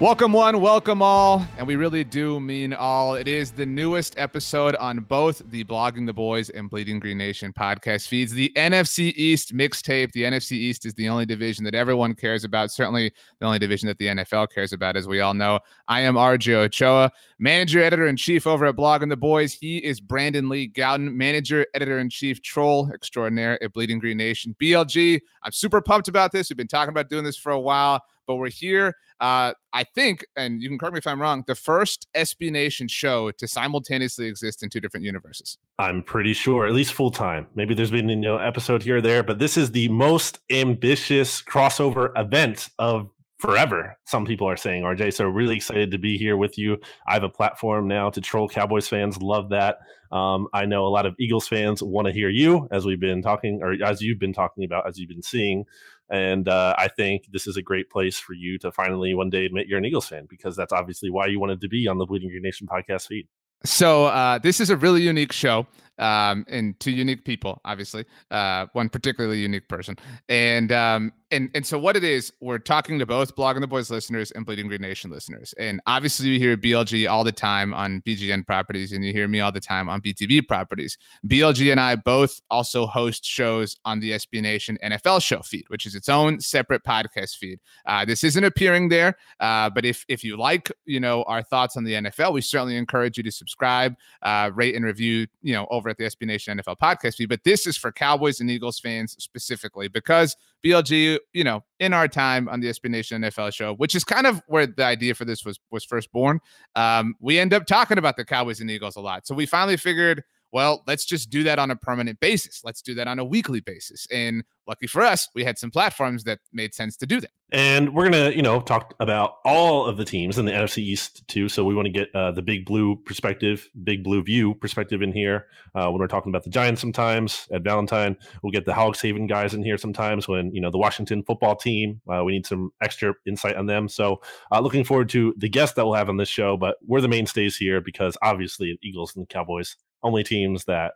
Welcome, one, welcome all. And we really do mean all. It is the newest episode on both the Blogging the Boys and Bleeding Green Nation podcast feeds. The NFC East mixtape. The NFC East is the only division that everyone cares about, certainly the only division that the NFL cares about, as we all know. I am RJ Ochoa, manager, editor in chief over at Blogging the Boys. He is Brandon Lee Gowton, manager, editor in chief, troll extraordinaire at Bleeding Green Nation. BLG, I'm super pumped about this. We've been talking about doing this for a while but we're here. Uh, I think, and you can correct me if I'm wrong, the first SB Nation show to simultaneously exist in two different universes. I'm pretty sure, at least full time. Maybe there's been you know episode here or there, but this is the most ambitious crossover event of forever. Some people are saying, RJ. So really excited to be here with you. I have a platform now to troll Cowboys fans. Love that. Um, I know a lot of Eagles fans want to hear you, as we've been talking, or as you've been talking about, as you've been seeing. And uh, I think this is a great place for you to finally one day admit you're an Eagles fan because that's obviously why you wanted to be on the Bleeding Green Nation podcast feed. So uh, this is a really unique show um, and two unique people, obviously, uh, one particularly unique person, and um, and and so what it is, we're talking to both Blogging the Boys listeners and Bleeding Green Nation listeners, and obviously you hear BLG all the time on BGN properties, and you hear me all the time on BTB properties. BLG and I both also host shows on the SB Nation NFL show feed, which is its own separate podcast feed. Uh, this isn't appearing there, uh, but if if you like, you know, our thoughts on the NFL, we certainly encourage you to subscribe, uh, rate, and review, you know, over at the SB Nation NFL podcast feed, but this is for Cowboys and Eagles fans specifically because BLG, you know, in our time on the SB Nation NFL show, which is kind of where the idea for this was was first born. Um, we end up talking about the Cowboys and Eagles a lot, so we finally figured well, let's just do that on a permanent basis. Let's do that on a weekly basis. And lucky for us, we had some platforms that made sense to do that. And we're gonna, you know, talk about all of the teams in the NFC East too. So we want to get uh, the big blue perspective, big blue view perspective in here uh, when we're talking about the Giants. Sometimes at Valentine, we'll get the Hogshaven guys in here. Sometimes when you know the Washington football team, uh, we need some extra insight on them. So uh, looking forward to the guests that we'll have on this show. But we're the mainstays here because obviously Eagles and the Cowboys only teams that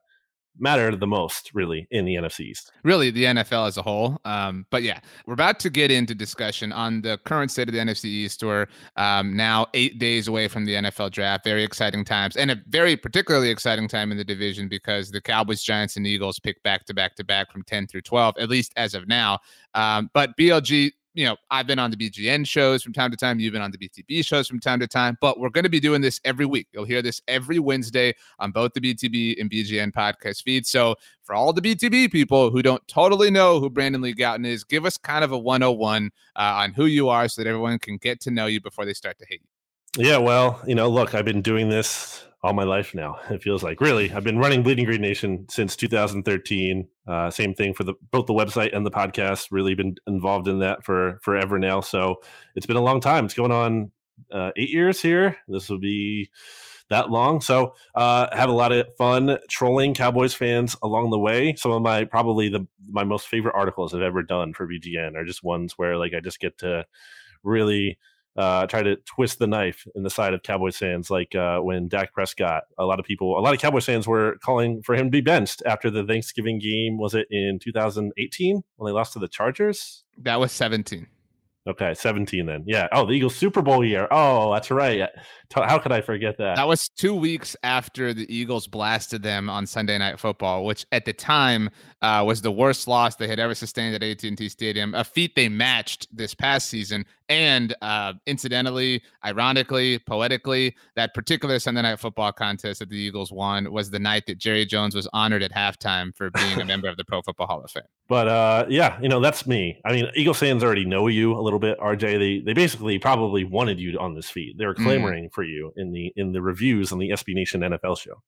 matter the most really in the NFC East. Really, the NFL as a whole. Um, but yeah, we're about to get into discussion on the current state of the NFC East. We're um, now eight days away from the NFL draft. Very exciting times, and a very particularly exciting time in the division because the Cowboys, Giants, and Eagles pick back to back to back from 10 through 12, at least as of now. Um, but BLG you know, I've been on the BGN shows from time to time. You've been on the BTB shows from time to time, but we're going to be doing this every week. You'll hear this every Wednesday on both the BTB and BGN podcast feeds. So for all the BTB people who don't totally know who Brandon Lee Gowton is, give us kind of a 101 uh, on who you are so that everyone can get to know you before they start to hate you. Yeah, well, you know, look, I've been doing this all my life now. It feels like really. I've been running Bleeding Green Nation since 2013. Uh, same thing for the both the website and the podcast. Really been involved in that for forever now. So it's been a long time. It's going on uh, eight years here. This will be that long. So uh, have a lot of fun trolling Cowboys fans along the way. Some of my probably the my most favorite articles I've ever done for BGN are just ones where like I just get to really uh, try to twist the knife in the side of Cowboys fans, like uh, when Dak Prescott. A lot of people, a lot of Cowboys fans were calling for him to be benched after the Thanksgiving game. Was it in 2018 when they lost to the Chargers? That was 17. Okay, 17 then. Yeah. Oh, the Eagles Super Bowl year. Oh, that's right. How could I forget that? That was two weeks after the Eagles blasted them on Sunday Night Football, which at the time uh, was the worst loss they had ever sustained at AT&T Stadium, a feat they matched this past season And uh, incidentally, ironically, poetically, that particular Sunday Night Football contest that the Eagles won was the night that Jerry Jones was honored at halftime for being a member of the Pro Football Hall of Fame. But uh, yeah, you know that's me. I mean, Eagles fans already know you a little bit, RJ. They they basically probably wanted you on this feed. They were mm. clamoring mm. for you in the in the reviews on the SB Nation NFL show.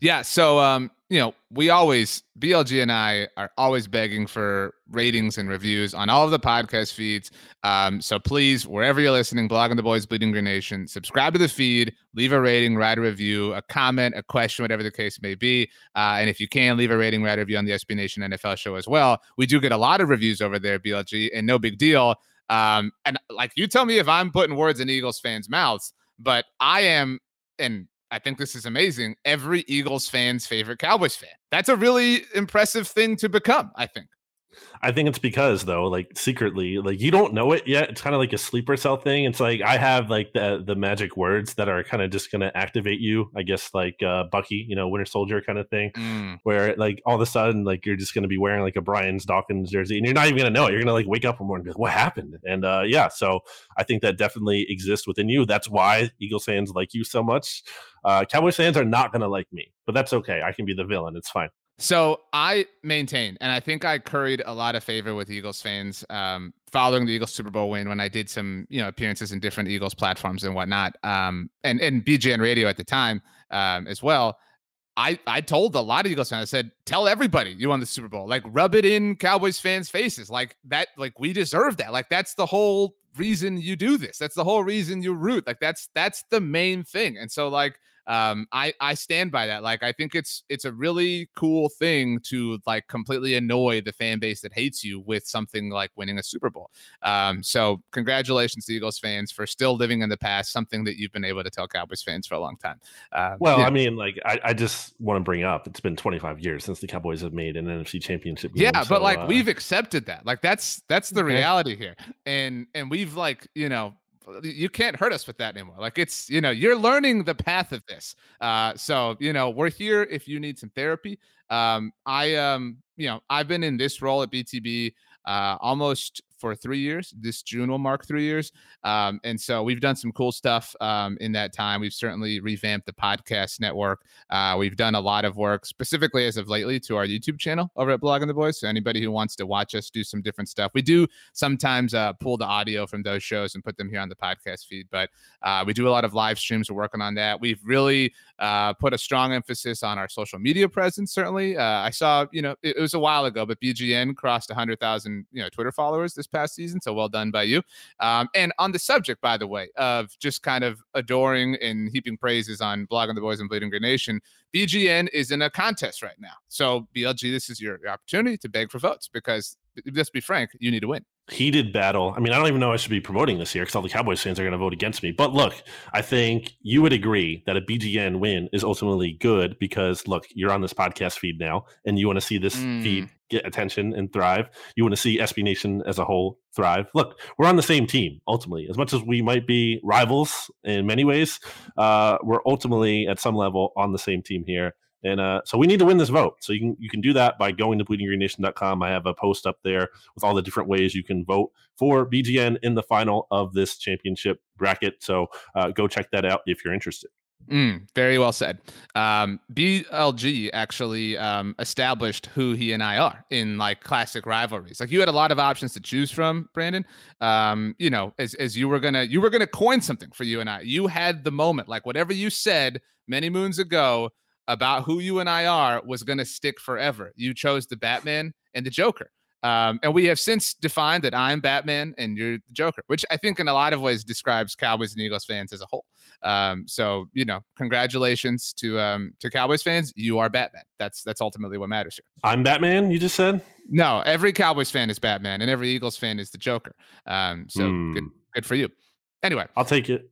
Yeah. So, um, you know, we always, BLG and I are always begging for ratings and reviews on all of the podcast feeds. Um, so please, wherever you're listening, Blogging the Boys Bleeding Green Nation, subscribe to the feed, leave a rating, write a review, a comment, a question, whatever the case may be. Uh, and if you can, leave a rating, write a review on the SB Nation NFL show as well. We do get a lot of reviews over there, BLG, and no big deal. Um, and like you tell me if I'm putting words in Eagles fans' mouths, but I am, and I think this is amazing. Every Eagles fan's favorite Cowboys fan. That's a really impressive thing to become, I think. I think it's because though, like secretly, like you don't know it yet. It's kind of like a sleeper cell thing. It's like I have like the the magic words that are kind of just gonna activate you. I guess like uh, Bucky, you know, Winter Soldier kind of thing, mm. where like all of a sudden like you're just gonna be wearing like a Brian's Dawkins jersey, and you're not even gonna know it. You're gonna like wake up one morning and be like, "What happened?" And uh, yeah, so I think that definitely exists within you. That's why Eagles fans like you so much. Uh, Cowboys fans are not gonna like me, but that's okay. I can be the villain. It's fine. So I maintain, and I think I curried a lot of favor with Eagles fans um, following the Eagles Super Bowl win when I did some, you know, appearances in different Eagles platforms and whatnot, um, and and BGN Radio at the time um, as well. I I told a lot of Eagles fans, I said, tell everybody you won the Super Bowl, like rub it in Cowboys fans' faces, like that, like we deserve that, like that's the whole reason you do this. That's the whole reason you root. Like that's that's the main thing. And so like um i i stand by that like i think it's it's a really cool thing to like completely annoy the fan base that hates you with something like winning a super bowl um so congratulations to eagles fans for still living in the past something that you've been able to tell cowboys fans for a long time uh, well yeah. i mean like I, I just want to bring up it's been 25 years since the cowboys have made an nfc championship game, yeah so, but like uh, we've accepted that like that's that's the okay. reality here and and we've like you know you can't hurt us with that anymore. Like it's, you know, you're learning the path of this. Uh, so, you know, we're here if you need some therapy. Um, I, um, you know, I've been in this role at BTB uh, almost for three years. This June will mark three years. Um, and so we've done some cool stuff um, in that time. We've certainly revamped the podcast network. Uh, we've done a lot of work specifically as of lately to our YouTube channel over at Blogging the Boys. So anybody who wants to watch us do some different stuff, we do sometimes uh, pull the audio from those shows and put them here on the podcast feed. But uh, we do a lot of live streams. We're working on that. We've really uh, put a strong emphasis on our social media presence. Certainly, uh, I saw you know it, it, was a while ago, but BGN crossed 100,000 you know Twitter followers this past season. So well done by you. Um, and on the subject, by the way, of just kind of adoring and heaping praises on blogging the boys and bleeding green nation, BGN is in a contest right now. So BLG, this is your, your opportunity to beg for votes because let's be frank, you need to win heated battle. I mean, I don't even know I should be promoting this here because all the Cowboys fans are going to vote against me. But look, I think you would agree that a BGN win is ultimately good because look, you're on this podcast feed now, and you want to see this mm. feed get attention and thrive. You want to see SB Nation as a whole thrive. Look, we're on the same team ultimately. As much as we might be rivals in many ways, uh, we're ultimately at some level on the same team here. And uh, so we need to win this vote. So you can you can do that by going to bleedinggreennation.com. I have a post up there with all the different ways you can vote for BGN in the final of this championship bracket. So uh, go check that out if you're interested. Mm, very well said. Um, BLG actually um, established who he and I are in like classic rivalries. Like you had a lot of options to choose from, Brandon. Um, you know, as as you were gonna you were gonna coin something for you and I. You had the moment, like whatever you said many moons ago about who you and I are was going to stick forever. You chose the Batman and the Joker. Um, and we have since defined that I'm Batman and you're the Joker, which I think in a lot of ways describes Cowboys and Eagles fans as a whole. Um, so you know, congratulations to um, to Cowboys fans. You are Batman. That's that's ultimately what matters here. I'm Batman. You just said no. Every Cowboys fan is Batman, and every Eagles fan is the Joker. Um, so mm. good, good for you. Anyway, I'll take it.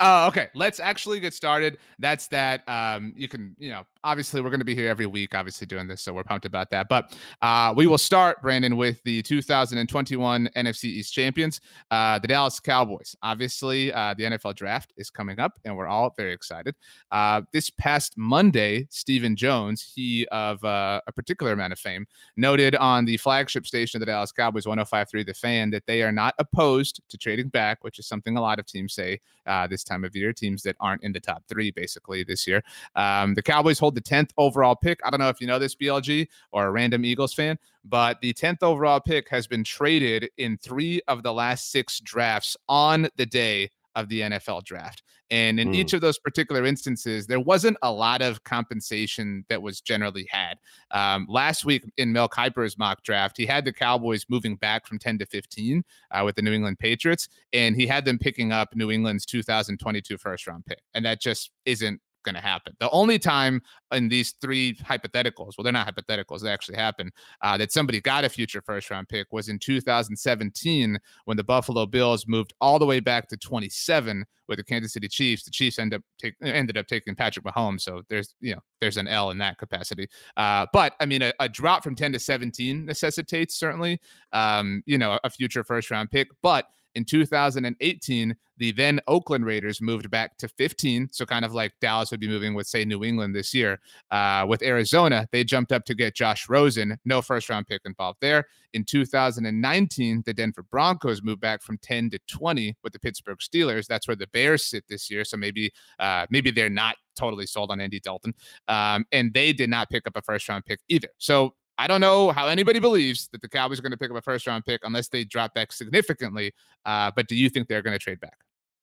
Uh, okay, let's actually get started. That's that. Um, you can, you know, obviously we're going to be here every week, obviously doing this, so we're pumped about that. But uh, we will start, Brandon, with the 2021 NFC East champions, uh, the Dallas Cowboys. Obviously, uh, the NFL draft is coming up, and we're all very excited. Uh, this past Monday, Stephen Jones, he of uh, a particular amount of fame, noted on the flagship station of the Dallas Cowboys, 105.3 The Fan, that they are not opposed to trading back, which is something a lot of teams say uh, this time of year, teams that aren't in the top three basically this year. Um, the Cowboys hold the 10th overall pick. I don't know if you know this, BLG, or a random Eagles fan, but the 10th overall pick has been traded in three of the last six drafts on the day of the NFL draft. And in mm. each of those particular instances, there wasn't a lot of compensation that was generally had. Um, last week in Mel Kiper's mock draft, he had the Cowboys moving back from 10 to 15 uh, with the New England Patriots, and he had them picking up New England's 2022 first round pick. And that just isn't going to happen. The only time in these three hypotheticals, well, they're not hypotheticals, they actually happen, uh, that somebody got a future first round pick was in 2017 when the Buffalo Bills moved all the way back to 27 with the Kansas City Chiefs. The Chiefs end up take, ended up taking Patrick Mahomes, so there's you know there's an L in that capacity. Uh, but I mean, a, a, drop from 10 to 17 necessitates certainly um, you know a future first round pick, but in 2018, the then Oakland Raiders moved back to 15. So, kind of like Dallas would be moving with, say, New England this year. Uh, with Arizona, they jumped up to get Josh Rosen. No first round pick involved there. In 2019, the Denver Broncos moved back from 10 to 20 with the Pittsburgh Steelers. That's where the Bears sit this year. So maybe, uh, maybe they're not totally sold on Andy Dalton. Um, and they did not pick up a first round pick either. So I don't know how anybody believes that the Cowboys are going to pick up a first round pick unless they drop back significantly. Uh, but do you think they're going to trade back,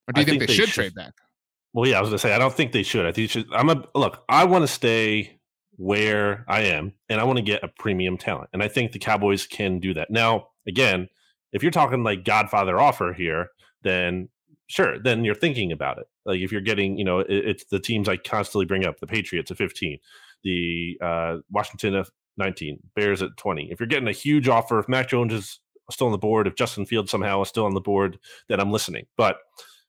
or do you think, think, they, they should, should, trade back? Well, yeah, I was going to say I don't think they should. I think should. I'm a look. I want to stay where I am, and I want to get a premium talent, and I think the Cowboys can do that. Now, again, if you're talking like Godfather offer here, then sure, then you're thinking about it. Like if you're getting, you know, it, it's the teams I constantly bring up: the Patriots at 15, the uh, Washington 19, Bears at 20. If you're getting a huge offer, if Mac Jones is still on the board, if Justin Fields somehow is still on the board, then I'm listening. But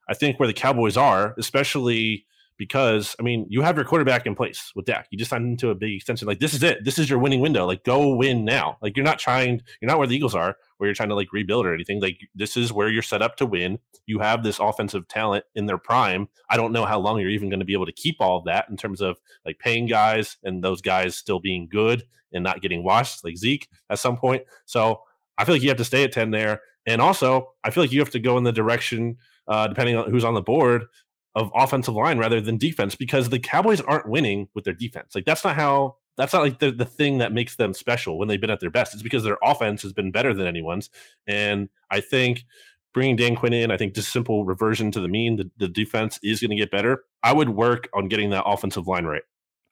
I think where the Cowboys are, especially because I mean, you have your quarterback in place with Dak. You just signed into a big extension. Like this is it. This is your winning window. Like go win now. Like you're not trying. You're not where the Eagles are, where you're trying to like rebuild or anything. Like this is where you're set up to win. You have this offensive talent in their prime. I don't know how long you're even going to be able to keep all of that in terms of like paying guys and those guys still being good and not getting washed like Zeke at some point. So I feel like you have to stay at ten there. And also, I feel like you have to go in the direction, uh, depending on who's on the board, of offensive line rather than defense because the Cowboys aren't winning with their defense. Like that's not how that's not like the, the thing that makes them special when they've been at their best. It's because their offense has been better than anyone's. And I think bringing Dan Quinn in, I think just simple reversion to the mean, the, the defense is going to get better. I would work on getting that offensive line right.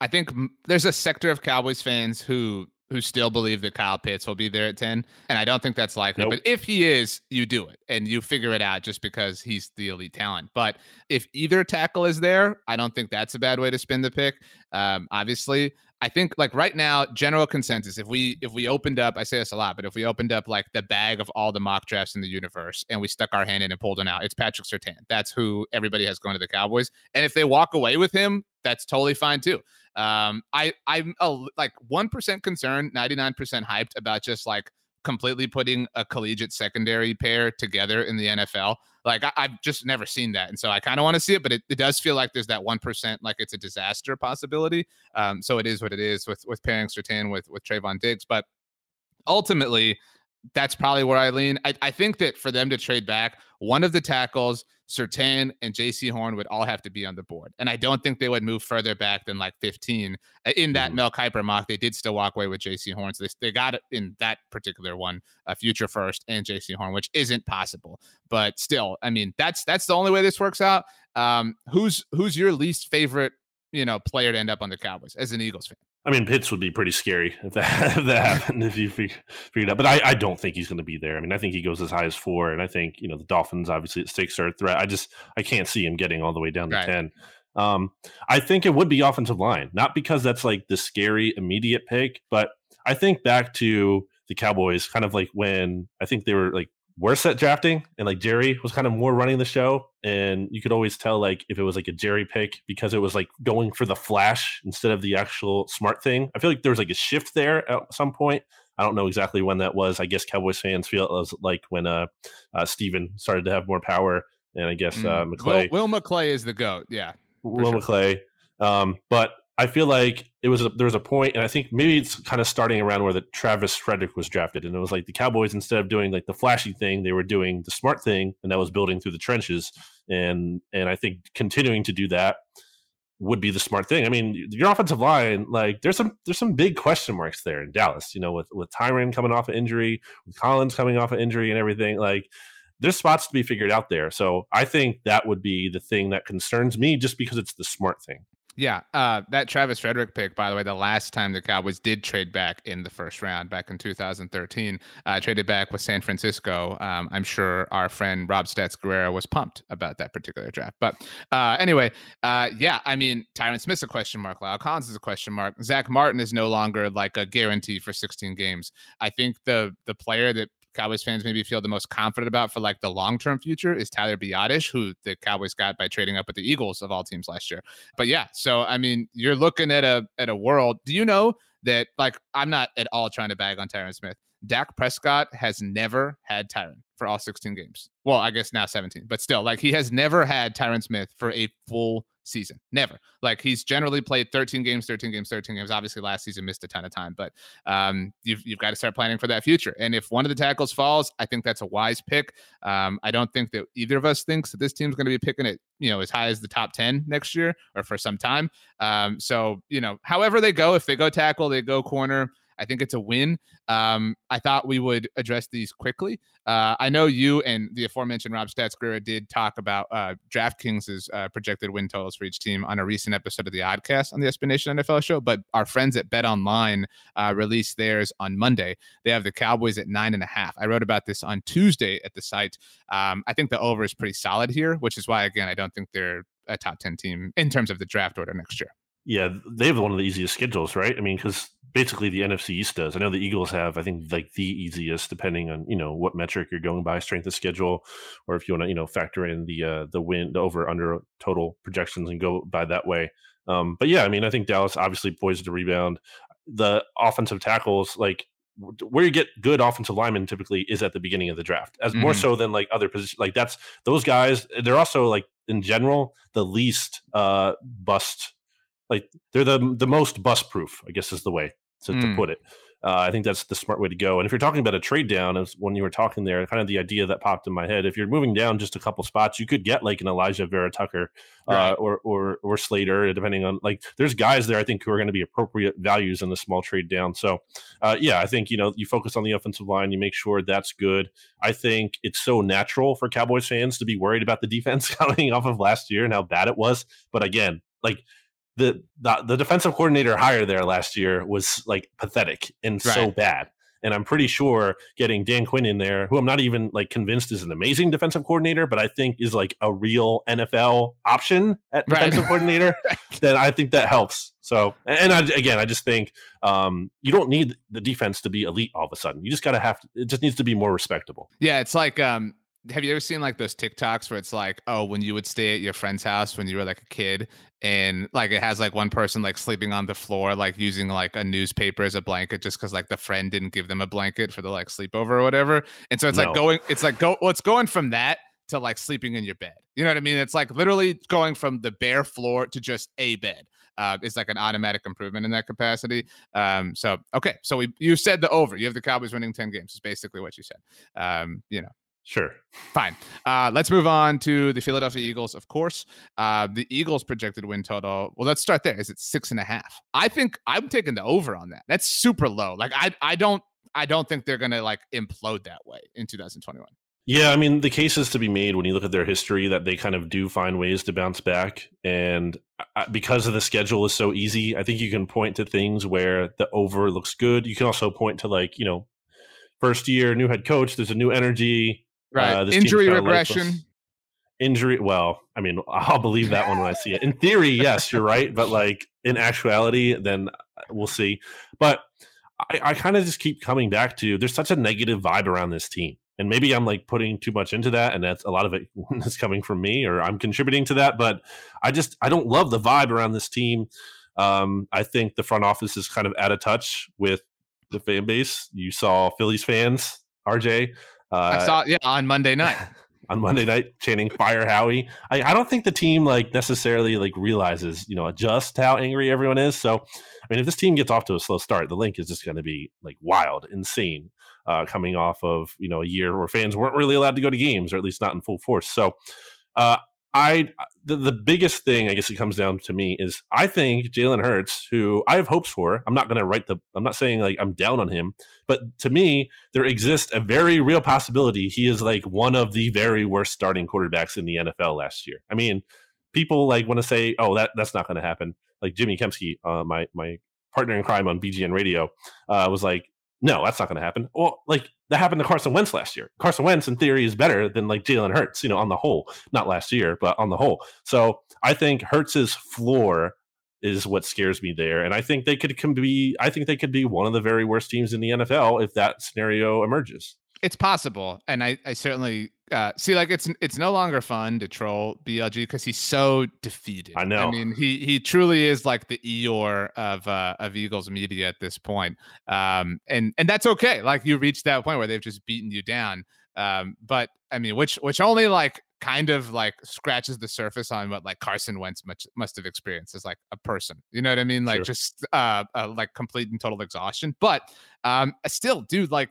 I think there's a sector of Cowboys fans who who still believe that Kyle Pitts will be there at 10. And I don't think that's likely. Nope. But if he is, you do it and you figure it out just because he's the elite talent. But if either tackle is there, I don't think that's a bad way to spin the pick. Um, obviously, I think like right now, general consensus. If we if we opened up, I say this a lot, but if we opened up like the bag of all the mock drafts in the universe and we stuck our hand in and pulled one out, it's Patrick Surtain. That's who everybody has going to the Cowboys. And if they walk away with him, that's totally fine too. Um, I I'm a, like one percent concerned, ninety nine percent hyped about just like completely putting a collegiate secondary pair together in the NFL. Like I, have just never seen that, and so I kind of want to see it. But it, it does feel like there's that one percent, like it's a disaster possibility. Um, so it is what it is with with pairing Surtain with with Trevon Diggs. But ultimately, that's probably where I lean. I, I think that for them to trade back, one of the tackles, Surtain and Jaycee Horn would all have to be on the board. And I don't think they would move further back than like 15. Uh, in that mm-hmm. Mel Kiper mock, they did still walk away with Jaycee Horn. So they, they got it in that particular one, a future first and Jaycee Horn, which isn't possible. But still, I mean, that's that's the only way this works out. Um, who's who's your least favorite, you know, player to end up on the Cowboys as an Eagles fan? I mean, Pitts would be pretty scary if that if that happened if you figured out. But I, I don't think he's going to be there. I mean, I think he goes as high as four, and I think you know the Dolphins obviously at six are a threat. I just I can't see him getting all the way down to right. ten. Um, I think it would be offensive line, not because that's like the scary immediate pick, but I think back to the Cowboys, kind of like when I think they were like worse at drafting and like Jerry was kind of more running the show and you could always tell like if it was like a Jerry pick because it was like going for the flash instead of the actual smart thing. I feel like there was like a shift there at some point. I don't know exactly when that was. I guess Cowboys fans feel it was like when uh, uh Stephen started to have more power and I guess uh Mm. McClay Will, Will McClay is the goat. Yeah. Will sure. McClay. Um, but I feel like it was a, there was a point, and I think maybe it's kind of starting around where the Travis Frederick was drafted, and it was like the Cowboys instead of doing like the flashy thing, they were doing the smart thing, and that was building through the trenches, and and I think continuing to do that would be the smart thing. I mean, your offensive line, like there's some there's some big question marks there in Dallas. You know, with with Tyron coming off of injury, with Collins coming off of injury, and everything like there's spots to be figured out there. So I think that would be the thing that concerns me just because it's the smart thing. Yeah, uh, that Travis Frederick pick, by the way, the last time the Cowboys did trade back in the first round, back in 2013, uh, traded back with San Francisco. Um, I'm sure our friend Rob Stats Guerrera was pumped about that particular draft. But uh, anyway, uh, yeah, I mean, Tyron Smith's a question mark. La'el Collins is a question mark. Zack Martin is no longer like a guarantee for 16 games. I think the the player that Cowboys fans maybe feel the most confident about for like the long term future is Tyler Biadasz, who the Cowboys got by trading up with the Eagles of all teams last year. But yeah, so I mean, you're looking at a at a world. Do you know that like I'm not at all trying to bag on Tyron Smith. Dak Prescott has never had Tyron for all 16 games. Well, I guess now 17, but still, like he has never had Tyron Smith for a full season. Never. Like he's generally played 13 games, 13 games, 13 games. Obviously, last season missed a ton of time, but um, you've you've got to start planning for that future. And if one of the tackles falls, I think that's a wise pick. Um, I don't think that either of us thinks that this team's going to be picking it, you know, as high as the top 10 next year or for some time. Um, so you know, however they go, if they go tackle, they go corner. I think it's a win. Um, I thought we would address these quickly. Uh, I know you and the aforementioned Rob Stats Guerrera did talk about uh, DraftKings' uh, projected win totals for each team on a recent episode of the Oddcast on the SB Nation NFL show. But our friends at Bet Online uh, released theirs on Monday. They have the Cowboys at nine and a half. I wrote about this on Tuesday at the site. Um, I think the over is pretty solid here, which is why, again, I don't think they're a top 10 team in terms of the draft order next year. Yeah, they have one of the easiest schedules, right? I mean, because basically the NFC East does. I know the Eagles have, I think, like the easiest, depending on you know what metric you're going by, strength of schedule, or if you want to you know factor in the uh, the win, the over under total projections, and go by that way. Um, but yeah, I mean, I think Dallas obviously poised to rebound. The offensive tackles, like where you get good offensive linemen, typically is at the beginning of the draft, as more Mhm. so than like other positions. Like that's those guys. They're also like in general the least uh bust like they're the the most bust proof, I guess is the way to, to Mm. put it. Uh, I think that's the smart way to go. And if you're talking about a trade down, as when you were talking there, kind of the idea that popped in my head, if you're moving down just a couple spots, you could get like an Alijah Vera-Tucker uh, Right. or or or Slater, depending on like there's guys there I think who are going to be appropriate values in the small trade down. So uh, yeah, I think you know you focus on the offensive line, you make sure that's good. I think it's so natural for Cowboys fans to be worried about the defense coming off of last year and how bad it was. But again, like the the, the defensive coordinator hire there last year was like pathetic and so bad. And I'm pretty sure getting Dan Quinn in there, who I'm not even like convinced is an amazing defensive coordinator, but I think is like a real NFL option at Right. defensive coordinator, then I think that helps. So, and I, again, I just think um, you don't need the defense to be elite all of a sudden. You just got to have, it just needs to be more respectable. Yeah, it's like um have you ever seen like those TikToks where it's like, oh, when you would stay at your friend's house when you were like a kid and like it has like one person like sleeping on the floor, like using like a newspaper as a blanket just because like the friend didn't give them a blanket for the like sleepover or whatever. And so it's No. like going, it's like go well, it's going from that to like sleeping in your bed. You know what I mean? It's like literally going from the bare floor to just a bed. Uh, it's like an automatic improvement in that capacity. Um, so okay, so we you said the over. You have the Cowboys winning ten games. Is basically what you said. Um, you know, Sure. Fine. Uh, let's move on to the Philadelphia Eagles, of course. Uh, the Eagles' projected win total. Well, let's start there. Is it six and a half? I think I'm taking the over on that. That's super low. Like I, I don't, I don't think they're gonna like implode that way in 2021. Yeah, I mean, the case is to be made when you look at their history that they kind of do find ways to bounce back. And uh, because of the schedule is so easy, I think you can point to things where the over looks good. You can also point to, like, you know, first year, new head coach, there's a new energy. Right. Uh, Injury regression. Injury, well, I mean, I'll believe that one when I see it. In theory, yes, you're right. But, like, in actuality, then uh, we'll see. But I, I kind of just keep coming back to there's such a negative vibe around this team. And maybe I'm like putting too much into that, and that's a lot of it is coming from me, or I'm contributing to that. But I just I don't love the vibe around this team. Um, I think the front office is kind of out of touch with the fan base. You saw Phillies fans, RJ. Uh, I saw yeah on Monday night. on Monday night chanting "Fire Howie." I, I don't think the team like necessarily like realizes you know just how angry everyone is. So, I mean, if this team gets off to a slow start, the Linc is just going to be like wild, insane, uh, coming off of you know a year where fans weren't really allowed to go to games, or at least not in full force. So, uh, I the, the biggest thing I guess it comes down to me is I think Jalen Hurts, who I have hopes for. I'm not going to write the. I'm not saying like I'm down on him, but to me there exists a very real possibility he is like one of the very worst starting quarterbacks in the NFL last year. I mean, people like want to say, oh that that's not going to happen. Like Jimmy Kempski, uh, my my partner in crime on BGN Radio, uh, was like, no, that's not going to happen. Well, like that happened to Carson Wentz last year. Carson Wentz, in theory, is better than like Jalen Hurts, you know, on the whole. Not last year, but on the whole. So I think Hurts's floor is what scares me there, and I think they could can be. I think they could be one of the very worst teams in the NFL if that scenario emerges. It's possible, and I, I certainly uh, see like it's it's no longer fun to troll BLG because he's so defeated. I know. I mean, he he truly is like the Eeyore of uh, of Eagles media at this point. Um, and and that's okay. Like you reached that point where they've just beaten you down. Um, but I mean, which which only like kind of like scratches the surface on what like Carson Wentz much, must have experienced as like a person. You know what I mean? Like sure. just uh, uh like complete and total exhaustion. But um, still, dude, like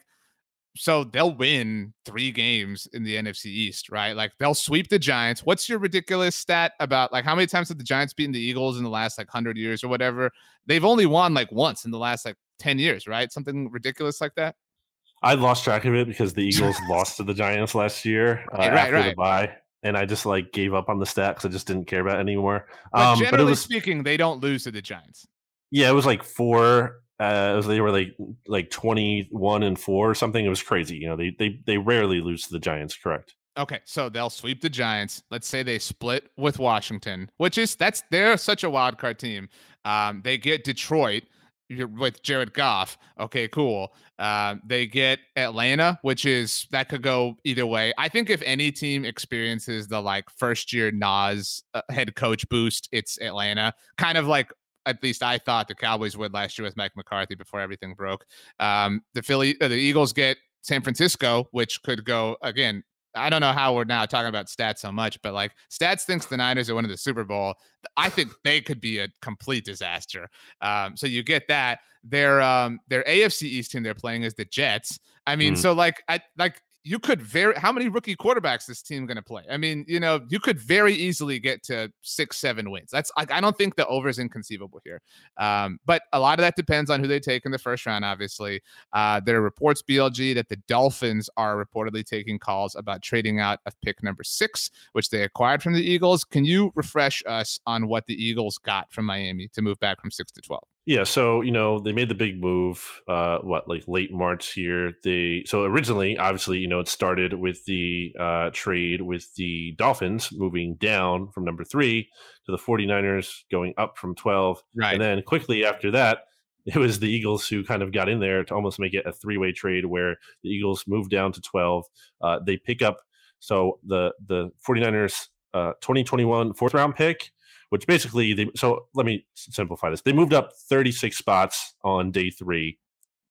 so they'll win three games in the NFC East, right? Like they'll sweep the Giants. What's your ridiculous stat about like how many times have the Giants beaten the Eagles in the last like hundred years or whatever? They've only won like once in the last like 10 years, right? Something ridiculous like that. I lost track of it because the Eagles lost to the Giants last year uh, right, after right. the bye. And I just like gave up on the stat because I just didn't care about it anymore. But um, generally but was, speaking, they don't lose to the Giants. Yeah, it was like four uh, they were like like twenty one and four or something. It was crazy. You know, they they they rarely lose to the Giants. Correct. Okay, so they'll sweep the Giants. Let's say they split with Washington, which is that's they're such a wild card team. Um, they get Detroit with Jared Goff. Okay, cool. Uh, they get Atlanta, which is that could go either way. I think if any team experiences the like first year Nas uh, head coach boost, it's Atlanta. Kind of like at least I thought the Cowboys would last year with Mike McCarthy before everything broke. Um, the Philly, uh, the Eagles get San Francisco, which could go again. I don't know how we're now talking about stats so much, but like stats thinks the Niners are winning the Super Bowl. I think they could be a complete disaster. Um, so you get that. Their um, their AFC East team they're playing is the Jets. I mean, mm. so like I like you could very how many rookie quarterbacks this team going to play? I mean, you know, you could very easily get to six, seven wins. That's I, I don't think the over is inconceivable here. Um, but a lot of that depends on who they take in the first round. Obviously, uh, there are reports BLG that the Dolphins are reportedly taking calls about trading out of pick number six, which they acquired from the Eagles. Can you refresh us on what the Eagles got from Miami to move back from six to twelve? Yeah, so you know they made the big move. Uh, what like late March here? They so originally, obviously, you know it started with the uh, trade with the Dolphins moving down from number three to the 49ers going up from twelve, right? And then quickly after that, it was the Eagles who kind of got in there to almost make it a three way trade where the Eagles move down to twelve. Uh, they pick up so the the 49ers uh, 2021 fourth round pick which basically they so let me simplify this. They moved up 36 spots on day three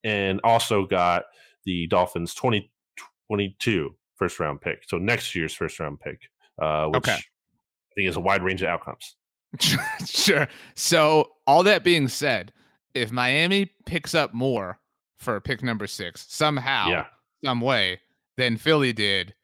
and also got the Dolphins 2022 first round pick. So next year's first round pick, uh, which okay. I think is a wide range of outcomes. sure. So all that being said, if Miami picks up more for pick number six somehow, yeah. some way, than Philly did,